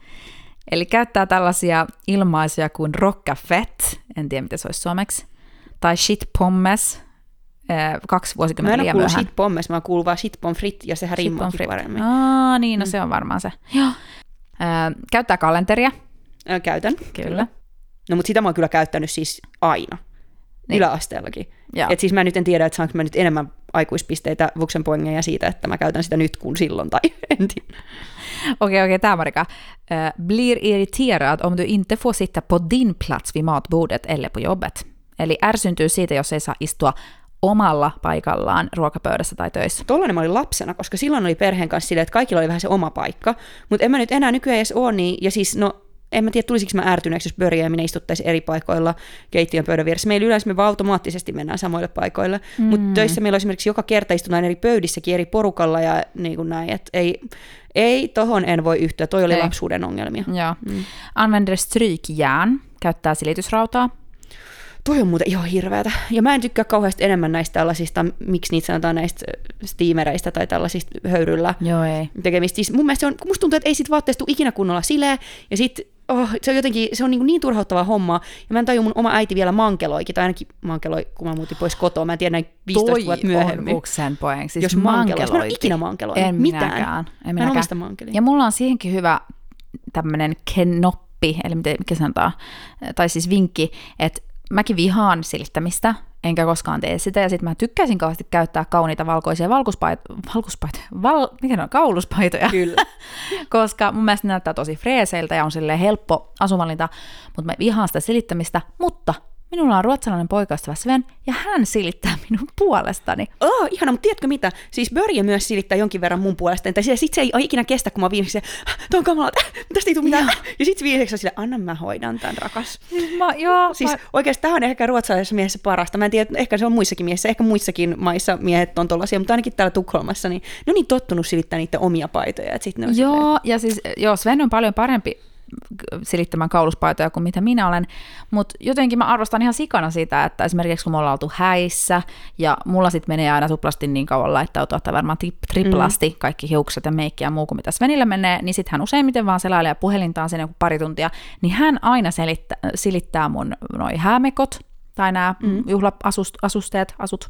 Eli käyttää tällaisia ilmaisuja kuin rocka fett, en tiedä miten se olisi suomeksi, tai shit pommes, äh, kaksi Mä vuosikymmentä en liian myöhään. shit pommes, mä kuulun vaan shit pommes frites, ja sehän rimmaakin paremmin. Aa, niin, no se on varmaan se. Joo. Äh, käyttää kalenteria, Ö, Käytän. kyllä. No mutta sitä mä oon kyllä käyttänyt siis aina. Niin. Yläasteellakin. Joo. Et siis mä nyt en tiedä, että saanko mä nyt enemmän aikuispisteitä Vuxenpoengeja siitä, että mä käytän sitä nyt kuin silloin, tai en tiedä. Okej, okej, tämä Marika. Blir irriterad om du inte får sitta på din plats vid matbordet eller på jobbet. Eli ärsyntyy siitä, jos ei saa istua omalla paikallaan ruokapöydässä tai töissä. Tollainen mä olin lapsena, koska silloin oli perheen kanssa silleen, että kaikilla oli vähän se oma paikka. Mutta en mä nyt enää nykyään edes ole niin, ja siis no, en mä tiedä, tulisiko mä ärtyneeksi, jos minä istuttaisiin eri paikoilla keittiön pöydän vieressä. Meillä yleensä me vaan automaattisesti mennään samoille paikoille, mm. mutta töissä meillä on esimerkiksi joka kerta istutaan eri pöydissäkin eri porukalla ja niin kuin näin, että ei, ei tohon en voi yhtyä, toi oli Ei. lapsuuden ongelmia. Joo. Mm. Använder strykjärn, käyttää silitysrautaa. Toi on muuten ihan hirveätä. Ja mä en tykkää kauheasti enemmän näistä tällaisista, miksi niitä sanotaan näistä steamereistä tai tällaisista höyryllä Joo, ei. tekemistä. Siis mun mielestä se on, musta tuntuu, että ei sit vaatteesta tule ikinä kunnolla sileä, ja sit oh, se on jotenkin, se on niin, niin turhauttavaa hommaa, ja mä en tajua, mun oma äiti vielä mankeloikin, tai ainakin mankeloi, kun mä muutin pois kotoa, mä en tiedä näin 15 vuotta myöhemmin. on Uksen poeng. Siis Jos mankeloisi. Mä en ikinä mankeloinut. En Mitään. minäkään. En Mä en minäkään. omista mankelia. Ja mulla on siihenkin hyvä tämmöinen knoppi, eli miten, mikä sanotaan, tai siis vinkki, että mäkin vihaan silittämistä, enkä koskaan tee sitä, ja sitten mä tykkäisin kauheasti käyttää kauniita valkoisia valkuspaitoja, valkuspaitoja, val, mikä ne on, kauluspaitoja, Kyllä. koska mun mielestä ne näyttää tosi freeseiltä ja on silleen helppo asuvalinta, mutta mä vihaan sitä silittämistä, mutta minulla on ruotsalainen poikaystävä Sven, ja hän silittää minun puolestani. Oh, ihana, mutta tiedätkö mitä? Siis Börje myös silittää jonkin verran mun puolesta. Tai sit se ei ikinä kestä, kun mä viimeksi se, tuo on kamala, tästä ei tule mitään. Ja sit viimeksi on sille, anna mä hoidan tämän, rakas. Mä, joo, Siis mä, oikeasti tämä on ehkä ruotsalaisessa miehessä parasta. Mä en tiedä, ehkä se on muissakin miehissä, ehkä muissakin maissa miehet on tollasia, mutta ainakin täällä Tukholmassa, niin ne on niin tottunut silittää niiden omia paitoja. Että sit ne on silleen- joo, ja siis joo, Sven on paljon parempi silittämään kauluspaitoja kuin mitä minä olen, mutta jotenkin mä arvostan ihan sikana sitä, että esimerkiksi kun me ollaan oltu häissä, ja mulla sitten menee aina tuplasti niin kauan laittautua, tai varmaan tri- triplasti mm. kaikki hiukset ja meikki ja muu kuin mitä Svenillä menee, niin sitten hän useimmiten vaan selailee puhelintaan sen joku pari tuntia, niin hän aina selittää, silittää mun noi häämekot, tai nämä mm. juhla-asusteet, asut,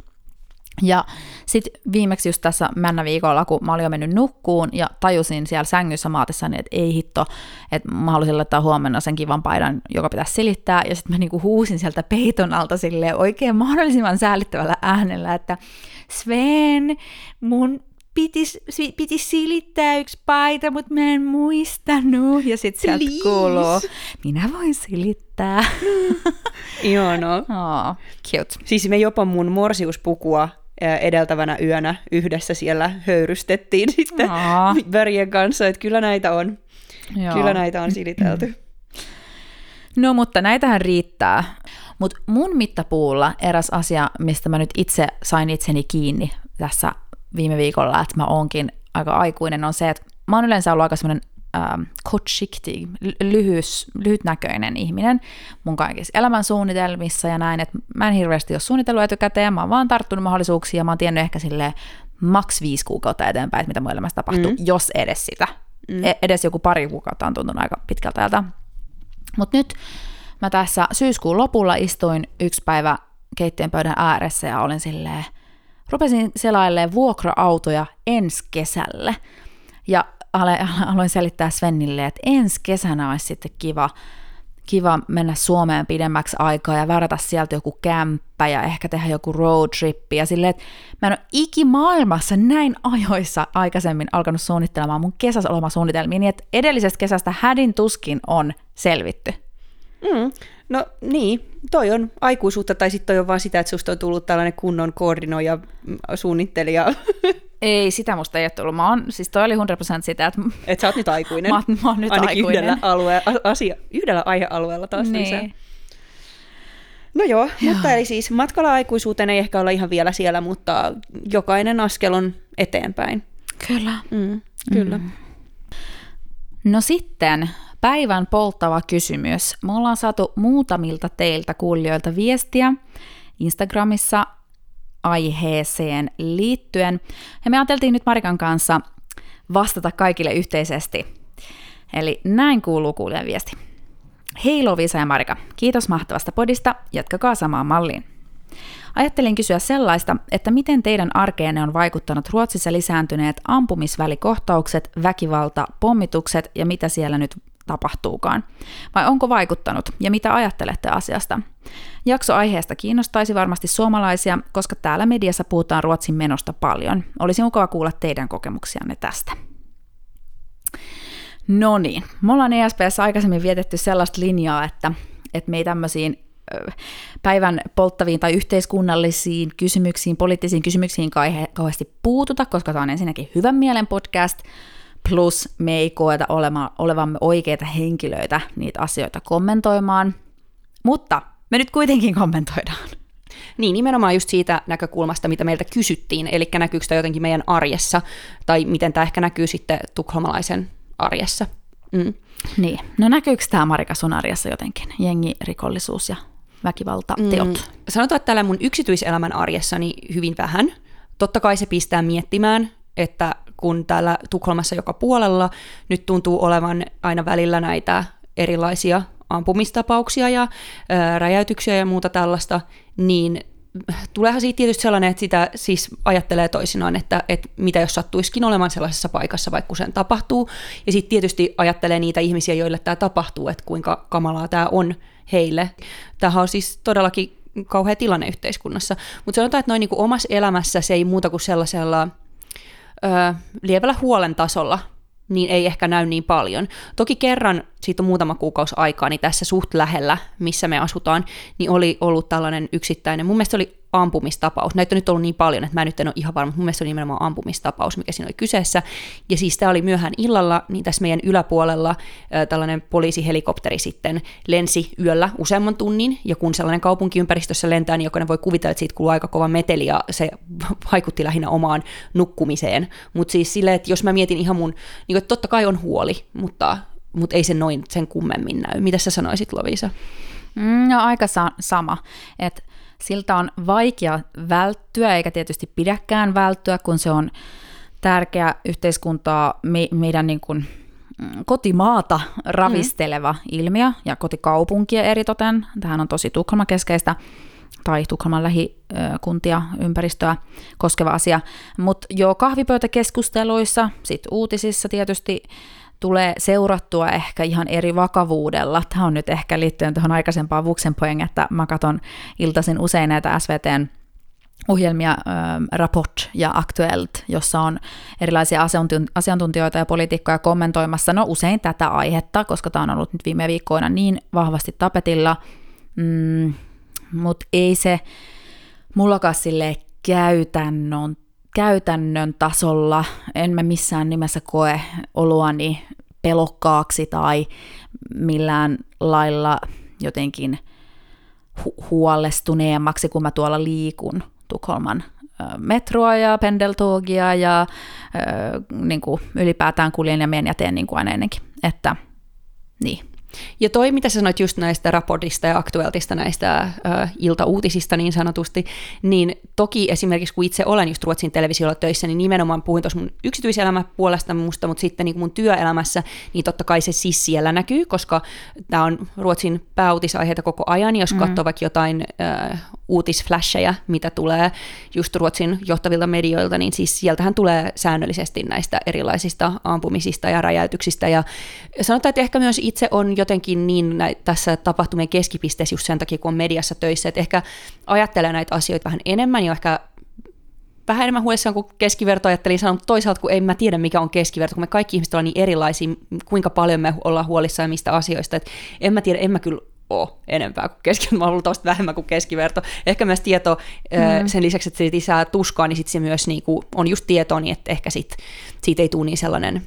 ja sitten viimeksi just tässä männä viikolla, kun mä olin jo mennyt nukkuun ja tajusin siellä sängyssä maatessani, että ei hitto, että mä halusin laittaa huomenna sen kivan paidan, joka pitäisi silittää. Ja sitten mä niinku huusin sieltä peiton alta silleen oikein mahdollisimman säällittävällä äänellä, että Sven, mun pitis, si- piti silittää yksi paita, mutta mä en muistanut. Ja sitten sieltä Please. kuuluu, minä voin silittää. Joo, no. oh, cute. Siis me jopa mun morsiuspukua edeltävänä yönä yhdessä siellä höyrystettiin sitten Aa. Börjen kanssa, että kyllä näitä on, Joo. kyllä näitä on silitelty. No mutta näitähän riittää. Mutta mun mittapuulla eräs asia, mistä mä nyt itse sain itseni kiinni tässä viime viikolla, että mä oonkin aika aikuinen, on se, että mä oon yleensä ollut aika semmoinen ähm, kortsiktig, lyhys, lyhytnäköinen ihminen mun kaikissa elämänsuunnitelmissa ja näin, että mä en hirveästi ole suunnitellut etukäteen, mä oon vaan tarttunut mahdollisuuksia ja mä oon tiennyt ehkä sille maks viisi kuukautta eteenpäin, että mitä mun elämässä tapahtuu, mm. jos edes sitä. Mm. Edes joku pari kuukautta on tuntunut aika pitkältä ajalta. Mutta nyt mä tässä syyskuun lopulla istuin yksi päivä keittiön pöydän ääressä ja olin silleen, rupesin selailemaan vuokra-autoja ensi kesälle. Ja aloin selittää Svennille, että ensi kesänä olisi sitten kiva, kiva mennä Suomeen pidemmäksi aikaa ja varata sieltä joku kämppä ja ehkä tehdä joku road trippi. Ja silleen, että mä en ole ikimaailmassa näin ajoissa aikaisemmin alkanut suunnittelemaan mun kesäsomasuunnitelmia, niin että edellisestä kesästä hädin tuskin on selvitty. Mm. No niin, toi on aikuisuutta, tai sitten toi on vaan sitä, että susta on tullut tällainen kunnon koordinoija, mm, suunnittelija, Ei, sitä musta ei ole tullut. Mä oon, siis toi oli 100% sitä, että että sä oot nyt aikuinen. Mä oon- mä oon nyt Ainakin aikuinen. Yhdellä, alue, asia, yhdellä aihealueella taas lisää. niin. No joo, joo, mutta eli siis matkalla aikuisuuteen ei ehkä olla ihan vielä siellä, mutta jokainen askel on eteenpäin. Kyllä. Mm, kyllä. Mm. No sitten päivän polttava kysymys. Me ollaan saatu muutamilta teiltä kuulijoilta viestiä Instagramissa aiheeseen liittyen. Ja me ajateltiin nyt Marikan kanssa vastata kaikille yhteisesti. Eli näin kuuluu kuulijan viesti. Hei Lovisa ja Marika, kiitos mahtavasta podista, jatkakaa samaan malliin. Ajattelin kysyä sellaista, että miten teidän arkeenne on vaikuttanut Ruotsissa lisääntyneet ampumisvälikohtaukset, väkivalta, pommitukset ja mitä siellä nyt tapahtuukaan. Vai onko vaikuttanut ja mitä ajattelette asiasta? Jakso aiheesta kiinnostaisi varmasti suomalaisia, koska täällä mediassa puhutaan Ruotsin menosta paljon. Olisi mukava kuulla teidän kokemuksianne tästä. No niin, me ollaan ESPssä aikaisemmin vietetty sellaista linjaa, että, että me ei tämmöisiin päivän polttaviin tai yhteiskunnallisiin kysymyksiin, poliittisiin kysymyksiin kauhe- kauheasti puututa, koska tämä on ensinnäkin hyvän mielen podcast, plus me ei koeta olema, olevamme oikeita henkilöitä niitä asioita kommentoimaan, mutta me nyt kuitenkin kommentoidaan. Niin, nimenomaan just siitä näkökulmasta, mitä meiltä kysyttiin, eli näkyykö tämä jotenkin meidän arjessa, tai miten tämä ehkä näkyy sitten tukholmalaisen arjessa. Mm. Niin, no näkyykö tämä Marika sun arjessa jotenkin? Jengi, rikollisuus ja väkivaltateot. Mm. Sanotaan, että täällä mun yksityiselämän arjessani hyvin vähän. Totta kai se pistää miettimään, että kun täällä Tukholmassa joka puolella nyt tuntuu olevan aina välillä näitä erilaisia ampumistapauksia ja ää, räjäytyksiä ja muuta tällaista, niin tuleehan siitä tietysti sellainen, että sitä siis ajattelee toisinaan, että, että mitä jos sattuisikin olemaan sellaisessa paikassa, vaikka sen tapahtuu. Ja sitten tietysti ajattelee niitä ihmisiä, joille tämä tapahtuu, että kuinka kamalaa tämä on heille. Tämähän on siis todellakin kauhea tilanne yhteiskunnassa. Mutta sanotaan, että noin niin omassa elämässä se ei muuta kuin sellaisella ö, lievällä huolen tasolla niin ei ehkä näy niin paljon. Toki kerran, siitä on muutama kuukausi aikaa, niin tässä suht lähellä, missä me asutaan, niin oli ollut tällainen yksittäinen, mun mielestä oli ampumistapaus. Näitä on nyt ollut niin paljon, että mä nyt en ole ihan varma, mutta mun mielestä se oli nimenomaan ampumistapaus, mikä siinä oli kyseessä. Ja siis tämä oli myöhään illalla, niin tässä meidän yläpuolella tällainen poliisihelikopteri sitten lensi yöllä useamman tunnin, ja kun sellainen kaupunkiympäristössä lentää, niin jokainen voi kuvitella, että siitä kuuluu aika kova meteli, ja se vaikutti lähinnä omaan nukkumiseen. Mutta siis silleen, että jos mä mietin ihan mun, niin että totta kai on huoli, mutta, mutta ei se noin sen kummemmin näy. Mitä sä sanoisit, Lovisa? Mm, no aika sa- sama. Et siltä on vaikea välttyä, eikä tietysti pidäkään välttyä, kun se on tärkeä yhteiskuntaa me- meidän niin kuin, mm, kotimaata ravisteleva mm. ilmiö ja kotikaupunkia eritoten. Tähän on tosi Tukholma-keskeistä tai Tukholman lähikuntia, ympäristöä koskeva asia. Mutta jo kahvipöytäkeskusteluissa, sit uutisissa tietysti tulee seurattua ehkä ihan eri vakavuudella. Tämä on nyt ehkä liittyen tuohon aikaisempaan Vuxenpoeng, että mä katson iltaisin usein näitä SVTn ohjelmia äh, Rapport ja Aktuelt, jossa on erilaisia asiantuntijoita ja poliitikkoja kommentoimassa, no usein tätä aihetta, koska tämä on ollut nyt viime viikkoina niin vahvasti tapetilla, mm, mutta ei se mullakaan sille käytännön käytännön tasolla en mä missään nimessä koe oloani pelokkaaksi tai millään lailla jotenkin hu- huolestuneemmaksi, kun mä tuolla liikun Tukholman metroa ja pendeltogia ja äh, niin kuin ylipäätään kuljen ja menen ja teen niin kuin aina ennenkin. Että niin. Ja toi, mitä sä sanoit just näistä raportista ja aktueltista näistä äh, iltauutisista niin sanotusti, niin toki esimerkiksi kun itse olen just Ruotsin televisiolla töissä, niin nimenomaan puhuin tuossa mun yksityiselämä puolesta musta, mutta sitten niin mun työelämässä, niin totta kai se siis siellä näkyy, koska tämä on Ruotsin pääuutisaiheita koko ajan, jos mm. katsoo vaikka jotain äh, uutisflasheja, mitä tulee just Ruotsin johtavilta medioilta, niin siis sieltähän tulee säännöllisesti näistä erilaisista ampumisista ja räjäytyksistä. Ja sanotaan, että ehkä myös itse on jotenkin niin tässä tapahtumien keskipisteessä just sen takia, kun on mediassa töissä, että ehkä ajattelee näitä asioita vähän enemmän ja ehkä vähän enemmän huolissaan kuin keskiverto ajattelin sanoa, mutta toisaalta kun en mä tiedä mikä on keskiverto, kun me kaikki ihmiset ollaan niin erilaisia, kuinka paljon me ollaan huolissaan mistä asioista, että en mä tiedä, en mä kyllä ole enempää kuin keskiverto, ollut vähemmän kuin keskiverto. Ehkä myös tieto, mm. sen lisäksi, että se lisää tuskaa, niin sit se myös niinku on just tietoa, niin että ehkä sit, siitä ei tule niin sellainen,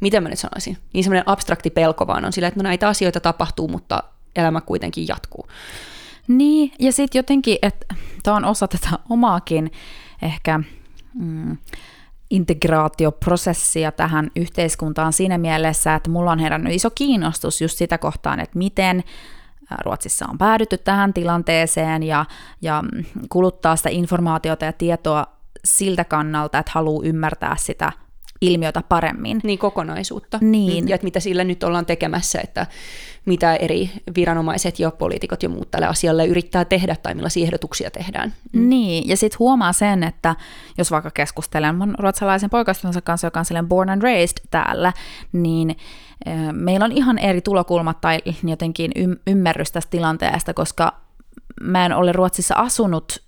miten mä nyt sanoisin, niin sellainen abstrakti pelko, vaan on sillä, että no näitä asioita tapahtuu, mutta elämä kuitenkin jatkuu. Niin, ja sitten jotenkin, että tämä on osa tätä omaakin ehkä mm, integraatioprosessia tähän yhteiskuntaan siinä mielessä, että mulla on herännyt iso kiinnostus just sitä kohtaan, että miten Ruotsissa on päädytty tähän tilanteeseen ja, ja kuluttaa sitä informaatiota ja tietoa siltä kannalta, että haluaa ymmärtää sitä ilmiötä paremmin. Niin kokonaisuutta. Niin. Ja että mitä sillä nyt ollaan tekemässä, että mitä eri viranomaiset ja poliitikot ja muut tälle asialle yrittää tehdä tai millaisia ehdotuksia tehdään. Mm. Niin, ja sitten huomaa sen, että jos vaikka keskustelen mun ruotsalaisen poikastonsa kanssa, joka on born and raised täällä, niin meillä on ihan eri tulokulmat tai jotenkin ymmärrys tästä tilanteesta, koska mä en ole Ruotsissa asunut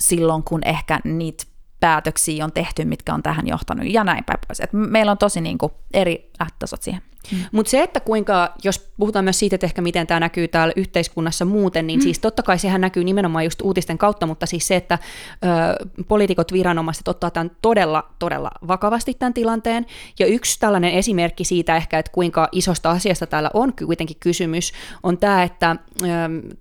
silloin, kun ehkä niitä päätöksiä on tehty, mitkä on tähän johtanut ja näin päin pois. Et meillä on tosi niin kuin eri lähtötasot siihen. Mm. Mutta se, että kuinka, jos puhutaan myös siitä, että ehkä miten tämä näkyy täällä yhteiskunnassa muuten, niin mm. siis totta kai sehän näkyy nimenomaan just uutisten kautta, mutta siis se, että ö, poliitikot, viranomaiset ottaa tämän todella, todella vakavasti tämän tilanteen. Ja yksi tällainen esimerkki siitä ehkä, että kuinka isosta asiasta täällä on kuitenkin kysymys, on tämä, että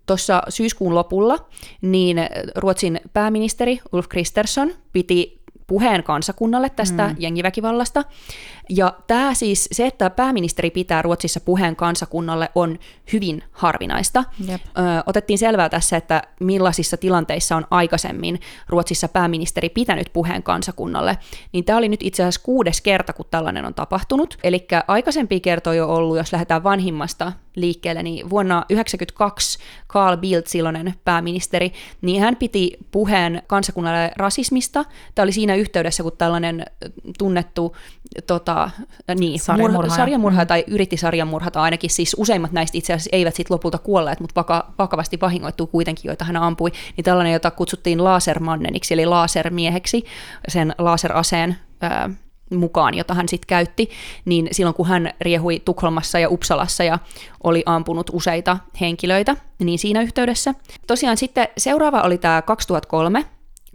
tuossa syyskuun lopulla niin Ruotsin pääministeri Ulf Kristersson piti puheen kansakunnalle tästä mm. jengiväkivallasta. Ja tämä siis, se, että pääministeri pitää Ruotsissa puheen kansakunnalle on hyvin harvinaista. Yep. Ö, otettiin selvää tässä, että millaisissa tilanteissa on aikaisemmin Ruotsissa pääministeri pitänyt puheen kansakunnalle. Niin tämä oli nyt itse asiassa kuudes kerta, kun tällainen on tapahtunut. Eli aikaisempi kertoja jo ollut, jos lähdetään vanhimmasta liikkeelle, niin vuonna 1992 Carl Bildt, silloinen pääministeri, niin hän piti puheen kansakunnalle rasismista. Tämä oli siinä yhteydessä, kun tällainen tunnettu tota, niin, sarjamurhaaja. Mur, sarjamurhaaja mm. tai yritti sarjamurhata ainakin, siis useimmat näistä itse asiassa eivät sitten lopulta kuolleet, mutta vaka, vakavasti vahingoittuu kuitenkin, joita hän ampui, niin tällainen, jota kutsuttiin lasermanneniksi, eli lasermieheksi, sen laseraseen ää, mukaan, jota hän sitten käytti, niin silloin kun hän riehui Tukholmassa ja Uppsalassa ja oli ampunut useita henkilöitä, niin siinä yhteydessä. Tosiaan sitten seuraava oli tämä 2003,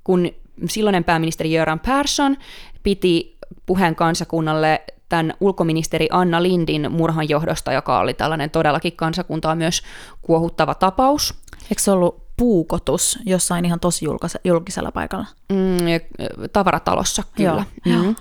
kun silloinen pääministeri Göran Persson piti puheen kansakunnalle tämän ulkoministeri Anna Lindin murhan johdosta, joka oli tällainen todellakin kansakuntaa myös kuohuttava tapaus. Eikö se ollut puukotus jossain ihan tosi julkisella paikalla? Mm, tavaratalossa, kyllä. Joo, mm.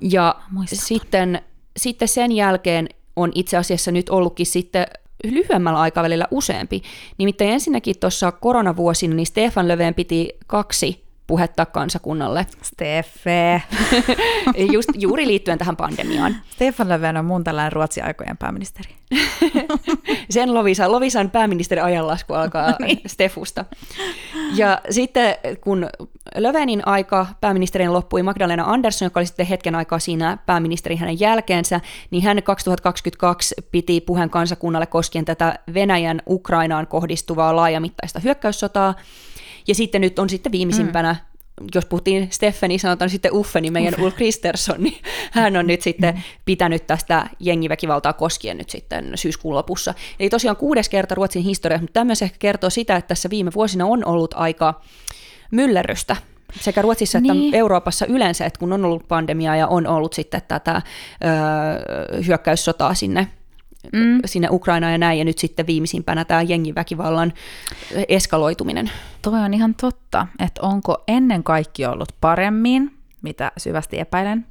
Ja Muistan. sitten, sitten sen jälkeen on itse asiassa nyt ollutkin sitten lyhyemmällä aikavälillä useampi. Nimittäin ensinnäkin tuossa koronavuosina niin Stefan Löfven piti kaksi puhetta kansakunnalle. Steffe. Just, juuri liittyen tähän pandemiaan. Stefan Löfven on mun tällainen Ruotsin aikojen pääministeri. Sen Lovisa, Lovisan pääministerin ajanlasku alkaa niin. Stefusta. Ja sitten kun Lövenin aika pääministerin loppui, Magdalena Andersson, joka oli sitten hetken aikaa siinä pääministeri hänen jälkeensä, niin hän 2022 piti puheen kansakunnalle koskien tätä Venäjän Ukrainaan kohdistuvaa laajamittaista hyökkäyssotaa, ja sitten nyt on sitten viimeisimpänä, mm. jos puhuttiin Steffeni, sanotaan sitten Uffe, niin meidän Ulf Kristersson, niin hän on nyt sitten mm. pitänyt tästä jengiväkivaltaa koskien nyt sitten syyskuun lopussa. Eli tosiaan kuudes kerta Ruotsin historiassa, mutta tämmöisen ehkä kertoo sitä, että tässä viime vuosina on ollut aika myllerrystä sekä Ruotsissa niin. että Euroopassa yleensä, että kun on ollut pandemia ja on ollut sitten tätä öö, hyökkäyssotaa sinne mm. sinne Ukrainaan ja näin, ja nyt sitten viimeisimpänä tämä jengiväkivallan eskaloituminen. Toi on ihan totta, että onko ennen kaikki ollut paremmin, mitä syvästi epäilen,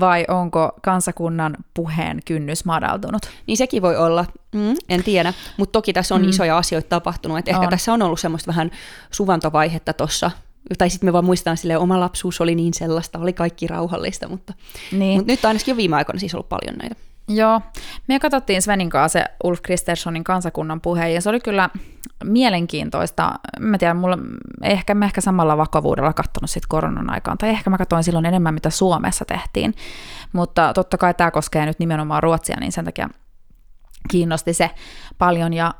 vai onko kansakunnan puheen kynnys madaltunut? Niin sekin voi olla, mm, en tiedä, mutta toki tässä on mm. isoja asioita tapahtunut, että ehkä on. tässä on ollut semmoista vähän suvantovaihetta tuossa tai sitten me vaan muistetaan sille oma lapsuus oli niin sellaista, oli kaikki rauhallista, mutta, niin. mutta nyt ainakin jo viime aikoina siis ollut paljon näitä. Joo, me katsottiin Svenin kanssa se Ulf Kristerssonin kansakunnan puhe, ja se oli kyllä mielenkiintoista. Mä tiedän, mulla ehkä, mä ehkä samalla vakavuudella katsonut sit koronan aikaan, tai ehkä mä katsoin silloin enemmän, mitä Suomessa tehtiin. Mutta totta kai tämä koskee nyt nimenomaan Ruotsia, niin sen takia kiinnosti se paljon, ja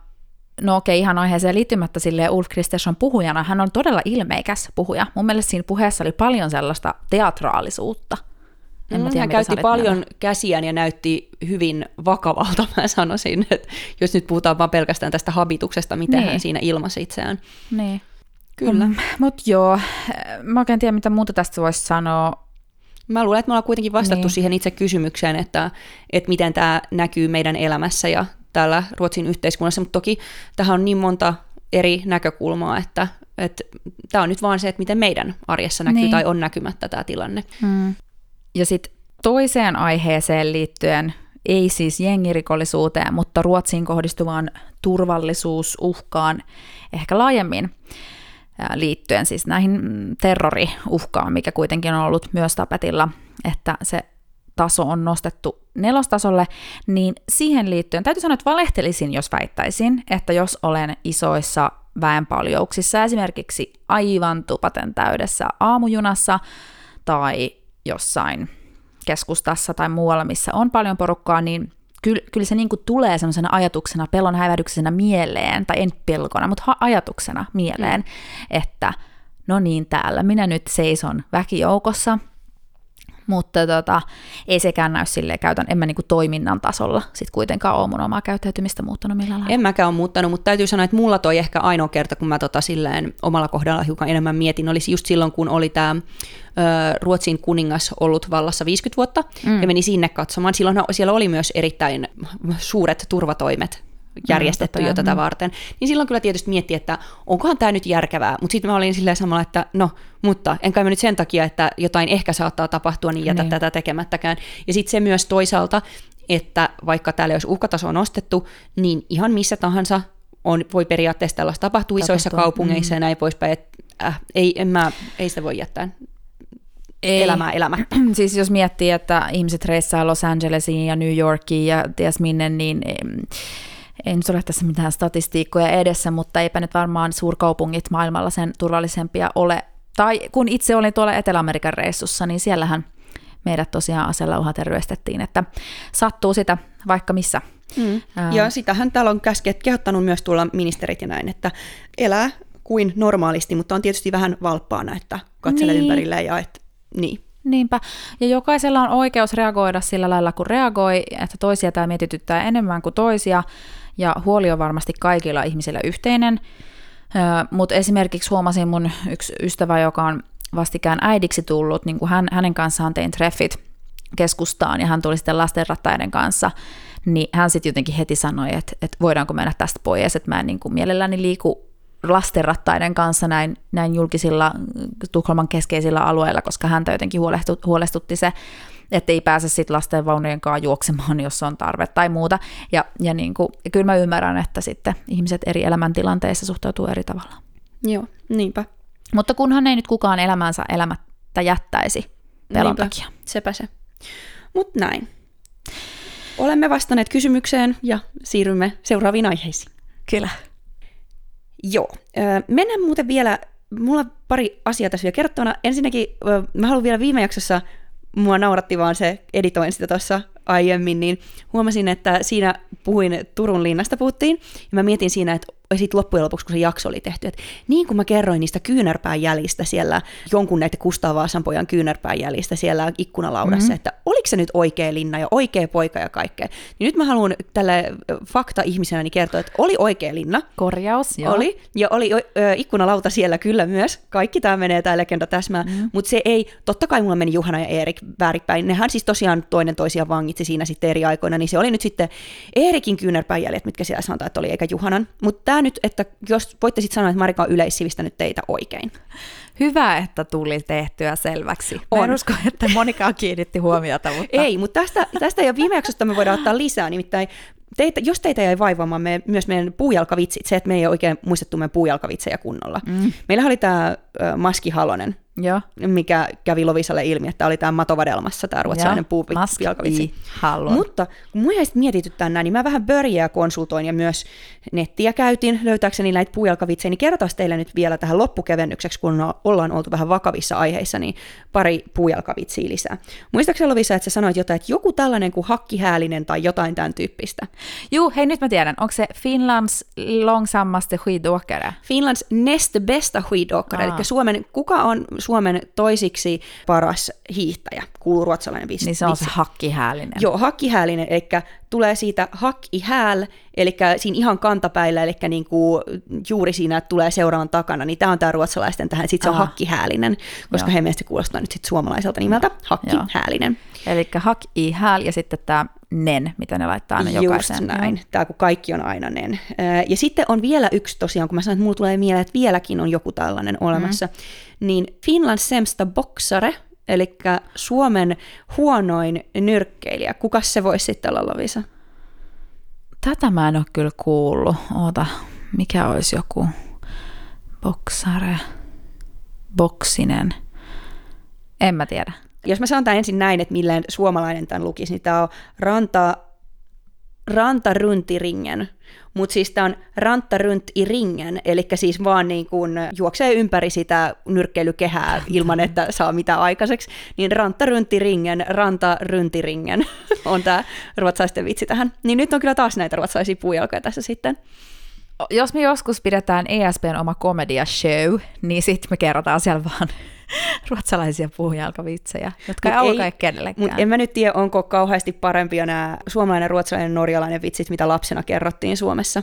No okei, ihan aiheeseen liittymättä sille Ulf Kristersson puhujana, hän on todella ilmeikäs puhuja. Mun mielestä siinä puheessa oli paljon sellaista teatraalisuutta – en mm, tiedä, hän käytti paljon mieltä. käsiään ja näytti hyvin vakavalta, mä sanoisin, että jos nyt puhutaan vaan pelkästään tästä habituksesta, miten niin. hän siinä ilmasi itseään. Niin. Kyllä. Mm, Mutta joo, mä oikein tiedä, mitä muuta tästä voisi sanoa. Mä luulen, että me ollaan kuitenkin vastattu niin. siihen itse kysymykseen, että, että miten tämä näkyy meidän elämässä ja täällä Ruotsin yhteiskunnassa, mutta toki tähän on niin monta eri näkökulmaa, että, että tämä on nyt vaan se, että miten meidän arjessa näkyy niin. tai on näkymättä tämä tilanne. Mm. Ja sitten toiseen aiheeseen liittyen, ei siis jengirikollisuuteen, mutta Ruotsiin kohdistuvaan turvallisuusuhkaan ehkä laajemmin liittyen siis näihin terroriuhkaan, mikä kuitenkin on ollut myös tapetilla, että se taso on nostettu nelostasolle, niin siihen liittyen täytyy sanoa, että valehtelisin, jos väittäisin, että jos olen isoissa väenpaljouksissa, esimerkiksi aivan tupaten täydessä aamujunassa tai jossain keskustassa tai muualla, missä on paljon porukkaa, niin kyllä, kyllä se niin kuin tulee semmoisena ajatuksena, pelon häivähdyksenä mieleen, tai en pelkona, mutta ajatuksena mieleen, mm. että no niin, täällä minä nyt seison väkijoukossa – mutta tota, ei sekään näy silleen, käytän, en mä niinku toiminnan tasolla sit kuitenkaan ole mun omaa käyttäytymistä muuttanut millään lailla. En mäkään ole muuttanut, mutta täytyy sanoa, että mulla toi ehkä ainoa kerta, kun mä tota silleen omalla kohdalla hiukan enemmän mietin, olisi just silloin, kun oli tämä Ruotsin kuningas ollut vallassa 50 vuotta, mm. ja meni sinne katsomaan. Silloin siellä oli myös erittäin suuret turvatoimet järjestetty mm, jo tätä mm. varten, niin silloin kyllä tietysti mietti, että onkohan tämä nyt järkevää, mutta sitten mä olin silleen samalla, että no, mutta enkä mä nyt sen takia, että jotain ehkä saattaa tapahtua, niin jätä niin. tätä tekemättäkään. Ja sitten se myös toisaalta, että vaikka täällä olisi uhkataso nostettu, niin ihan missä tahansa on, voi periaatteessa tällaista tapahtua isoissa kaupungeissa mm. ja näin poispäin, että äh, ei, en mä, ei sitä voi jättää ei. elämää elämättä. siis jos miettii, että ihmiset reissaa Los Angelesiin ja New Yorkiin ja ties minne, niin ei nyt ole tässä mitään statistiikkoja edessä, mutta eipä nyt varmaan suurkaupungit maailmalla sen turvallisempia ole. Tai kun itse olin tuolla Etelä-Amerikan reissussa, niin siellähän meidät tosiaan asella uhaten ryöstettiin, että sattuu sitä vaikka missä. Mm. Ja sitähän täällä on käsket kehottanut myös tuolla ministerit ja näin, että elää kuin normaalisti, mutta on tietysti vähän valppaana, että katsele niin. ympärille ja et, niin. Niinpä. Ja jokaisella on oikeus reagoida sillä lailla, kun reagoi, että toisia tämä mietityttää enemmän kuin toisia, ja huoli on varmasti kaikilla ihmisillä yhteinen. Mutta esimerkiksi huomasin mun yksi ystävä, joka on vastikään äidiksi tullut, niin kuin hän, hänen kanssaan tein treffit keskustaan, ja hän tuli sitten lastenrattaiden kanssa, niin hän sitten jotenkin heti sanoi, että, että voidaanko mennä tästä pois, että mä en niin kuin mielelläni liiku lastenrattaiden kanssa näin, näin julkisilla Tukholman keskeisillä alueilla, koska häntä jotenkin huolestutti se, että ei pääse sitten lastenvaunujen kanssa juoksemaan, jos on tarve tai muuta. Ja, ja, niin kuin, ja kyllä mä ymmärrän, että sitten ihmiset eri elämäntilanteissa suhtautuu eri tavalla. Joo, niinpä. Mutta kunhan ei nyt kukaan elämänsä elämättä jättäisi pelon niinpä, takia. sepä se. Mutta näin. Olemme vastanneet kysymykseen ja siirrymme seuraaviin aiheisiin. Kyllä. Joo. Mennään muuten vielä, mulla on pari asiaa tässä vielä kerrottavana. Ensinnäkin mä haluan vielä viime jaksossa, mua nauratti vaan se, editoin sitä tuossa aiemmin, niin huomasin, että siinä puhuin Turun linnasta puhuttiin, ja mä mietin siinä, että sitten loppujen lopuksi, kun se jakso oli tehty, että niin kuin mä kerroin niistä kyynärpään jäljistä siellä, jonkun näitä Kustaa Vaasanpojan kyynärpään jäljistä siellä ikkunalaudassa, mm-hmm. että oliko se nyt oikea linna ja oikea poika ja kaikkea. Niin nyt mä haluan tälle fakta-ihmisenä kertoa, että oli oikea linna. Korjaus, joo. Oli, ja oli ö, ikkunalauta siellä kyllä myös. Kaikki tämä menee, tämä legenda täsmää, mm-hmm. mutta se ei, totta kai mulla meni Juhana ja Erik väärinpäin. Nehän siis tosiaan toinen toisia vangitsi siinä sitten eri aikoina, niin se oli nyt sitten Eerikin kyynärpään jäljet, mitkä siellä sanotaan, että oli, eikä Juhanan. Mutta nyt, että jos voitte sitten sanoa, että Marika on yleissivistänyt teitä oikein. Hyvä, että tuli tehtyä selväksi. Mä on. en usko, että Monika kiinnitti huomiota. Mutta... Ei, mutta tästä, tästä jo viime jaksosta me voidaan ottaa lisää. Nimittäin teitä, jos teitä jäi vaivaamaan me, myös meidän puujalkavitsit, se, että me ei oikein muistettu meidän puujalkavitsejä kunnolla. Mm. Meillä oli tämä Maski Halonen, Joo. mikä kävi Lovisalle ilmi, että oli tämä Matovadelmassa tämä ruotsalainen puujalkavitsi. Mutta kun minua mietityttää näin, niin mä vähän börjää konsultoin ja myös nettiä käytin löytääkseni näitä puujalkavitsejä, niin kerrotaan teille nyt vielä tähän loppukevennykseksi, kun ollaan oltu vähän vakavissa aiheissa, niin pari puujalkavitsiä lisää. Muistaakseni Lovisa, että sä sanoit jotain, että joku tällainen kuin hakkihäälinen tai jotain tämän tyyppistä? Juu, hei nyt mä tiedän. Onko se Finlands långsammaste skidåkare? Finlands näst bästa skidåkare, eli Suomen, kuka on Suomen toisiksi paras hiihtäjä, kuuluu ruotsalainen vitsi. Niin se on se hakkihäälinen. Joo, hakkihäälinen, eli tulee siitä hakkihääl, eli siinä ihan kantapäillä, eli niin kuin juuri siinä tulee seuraavan takana, niin tämä on tämä ruotsalaisten tähän, sitten se on hakkihäälinen, koska Joo. he mielestä kuulostaa nyt sitten suomalaiselta nimeltä hakkihäälinen. Eli hakki-hääl ja sitten tämä nen, mitä ne laittaa aina Just jokaisen. näin, tämä kun kaikki on aina nen. Ja sitten on vielä yksi tosiaan, kun mä sanoin, että mulla tulee mieleen, että vieläkin on joku tällainen olemassa, mm. niin Finland semsta boksare, eli Suomen huonoin nyrkkeilijä. Kuka se voisi sitten olla, Lovisa? Tätä mä en ole kyllä kuullut. Oota, mikä olisi joku boksare, boksinen? En mä tiedä. Jos mä sanon tämän ensin näin, että millään suomalainen tämän lukisi, niin tämä on Ranta, Ranta Runtiringen. Mutta siis tämä on Ranta Runt i ringen, eli siis vaan niin kuin juoksee ympäri sitä nyrkkeilykehää ilman, että saa mitään aikaiseksi. Niin Ranta Runti ringen, Ranta Runti ringen on tämä ruotsalaisten vitsi tähän. Niin nyt on kyllä taas näitä ruotsalaisia puujalkoja tässä sitten jos me joskus pidetään ESPn oma komedia show, niin sitten me kerrotaan siellä vaan ruotsalaisia puujalkavitsejä, jotka mut ei alkaa kenellekään. Mutta en mä nyt tiedä, onko kauheasti parempia nämä suomalainen, ruotsalainen, norjalainen vitsit, mitä lapsena kerrottiin Suomessa.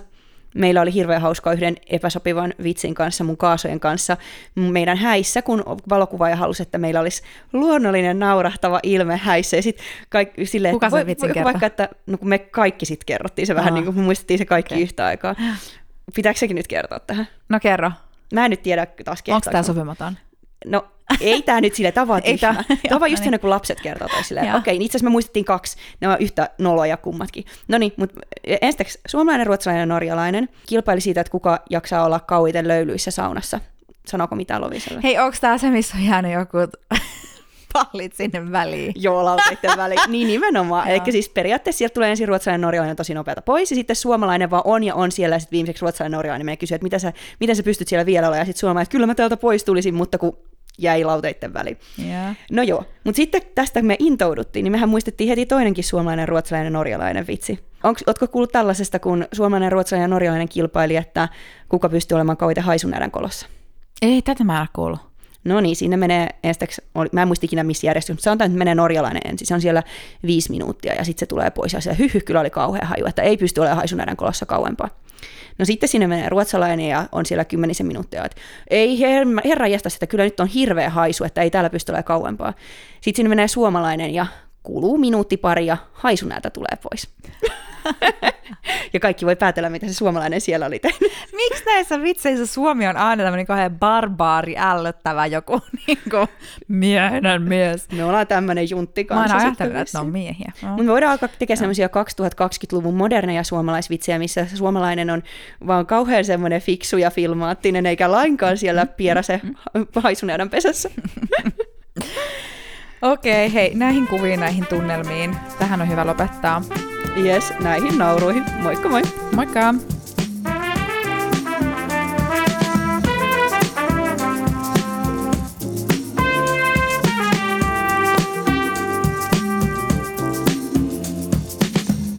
Meillä oli hirveän hauskaa yhden epäsopivan vitsin kanssa, mun kaasojen kanssa, meidän häissä, kun valokuvaaja halusi, että meillä olisi luonnollinen naurahtava ilme häissä. Ja sit kaikki, silleen, Kuka sen vitsin voi, Vaikka, että no, kun me kaikki sitten kerrottiin se vähän, niin kuin muistettiin se kaikki okay. yhtä aikaa. Pitääkö sekin nyt kertoa tähän? No kerro. Mä en nyt tiedä taas Onko tämä sopimaton? No ei tämä nyt sille, tämä vaan Tämä on vaan just niin. kun lapset kertoo toisilleen. Okei, niin itse asiassa me muistettiin kaksi, ne on yhtä noloja kummatkin. No niin, mutta ensinnäkin suomalainen, ruotsalainen ja norjalainen kilpaili siitä, että kuka jaksaa olla kauiten löylyissä saunassa. Sanooko mitään Loviselle? Hei, onko tämä se, missä on jäänyt joku pallit sinne väliin. Joo, lauteiden väliin. Niin nimenomaan. Eli siis periaatteessa sieltä tulee ensin ruotsalainen norjalainen tosi nopeata pois, ja sitten suomalainen vaan on ja on siellä, ja sitten viimeiseksi ruotsalainen norjalainen menee kysyä, että mitä sä, miten sä pystyt siellä vielä olemaan, ja sitten suomalainen, että kyllä mä täältä pois tulisin, mutta kun jäi lauteiden väliin. Yeah. No joo, mutta sitten tästä me intouduttiin, niin mehän muistettiin heti toinenkin suomalainen, ruotsalainen, norjalainen vitsi. Onko, ootko kuullut tällaisesta, kun suomalainen, ruotsalainen ja norjalainen kilpaili, että kuka pystyy olemaan kauiten haisunäärän kolossa? Ei, tätä mä en kuullut. No niin, siinä menee ensiksi, mä en muista ikinä missä järjestys, mutta sanotaan, että menee norjalainen ensin. Se on siellä viisi minuuttia ja sitten se tulee pois ja se hyhy kyllä oli kauhea haju, että ei pysty olemaan haisunäiden kolossa kauempaa. No sitten sinne menee ruotsalainen ja on siellä kymmenisen minuuttia, että ei herra, herra jästä sitä, kyllä nyt on hirveä haisu, että ei täällä pysty olemaan kauempaa. Sitten sinne menee suomalainen ja kuluu minuutti pari ja haisunäätä tulee pois. ja kaikki voi päätellä, mitä se suomalainen siellä oli tehnyt. Miksi näissä vitseissä Suomi on aina tämmöinen kauhean barbaari, ällöttävä joku niin kuin, miehinen mies? Me ollaan tämmöinen juntti Mä oon kanssa. ajatellut, että ne on miehiä. No. Mutta me voidaan alkaa tekemään semmoisia 2020-luvun moderneja suomalaisvitsejä, missä se suomalainen on vaan kauhean semmoinen fiksu ja filmaattinen, eikä lainkaan siellä pierase haisuneudan pesässä. Okei, okay, hei, näihin kuviin, näihin tunnelmiin. Tähän on hyvä lopettaa. Yes, näihin nauruihin. Moikka moi! Moikka!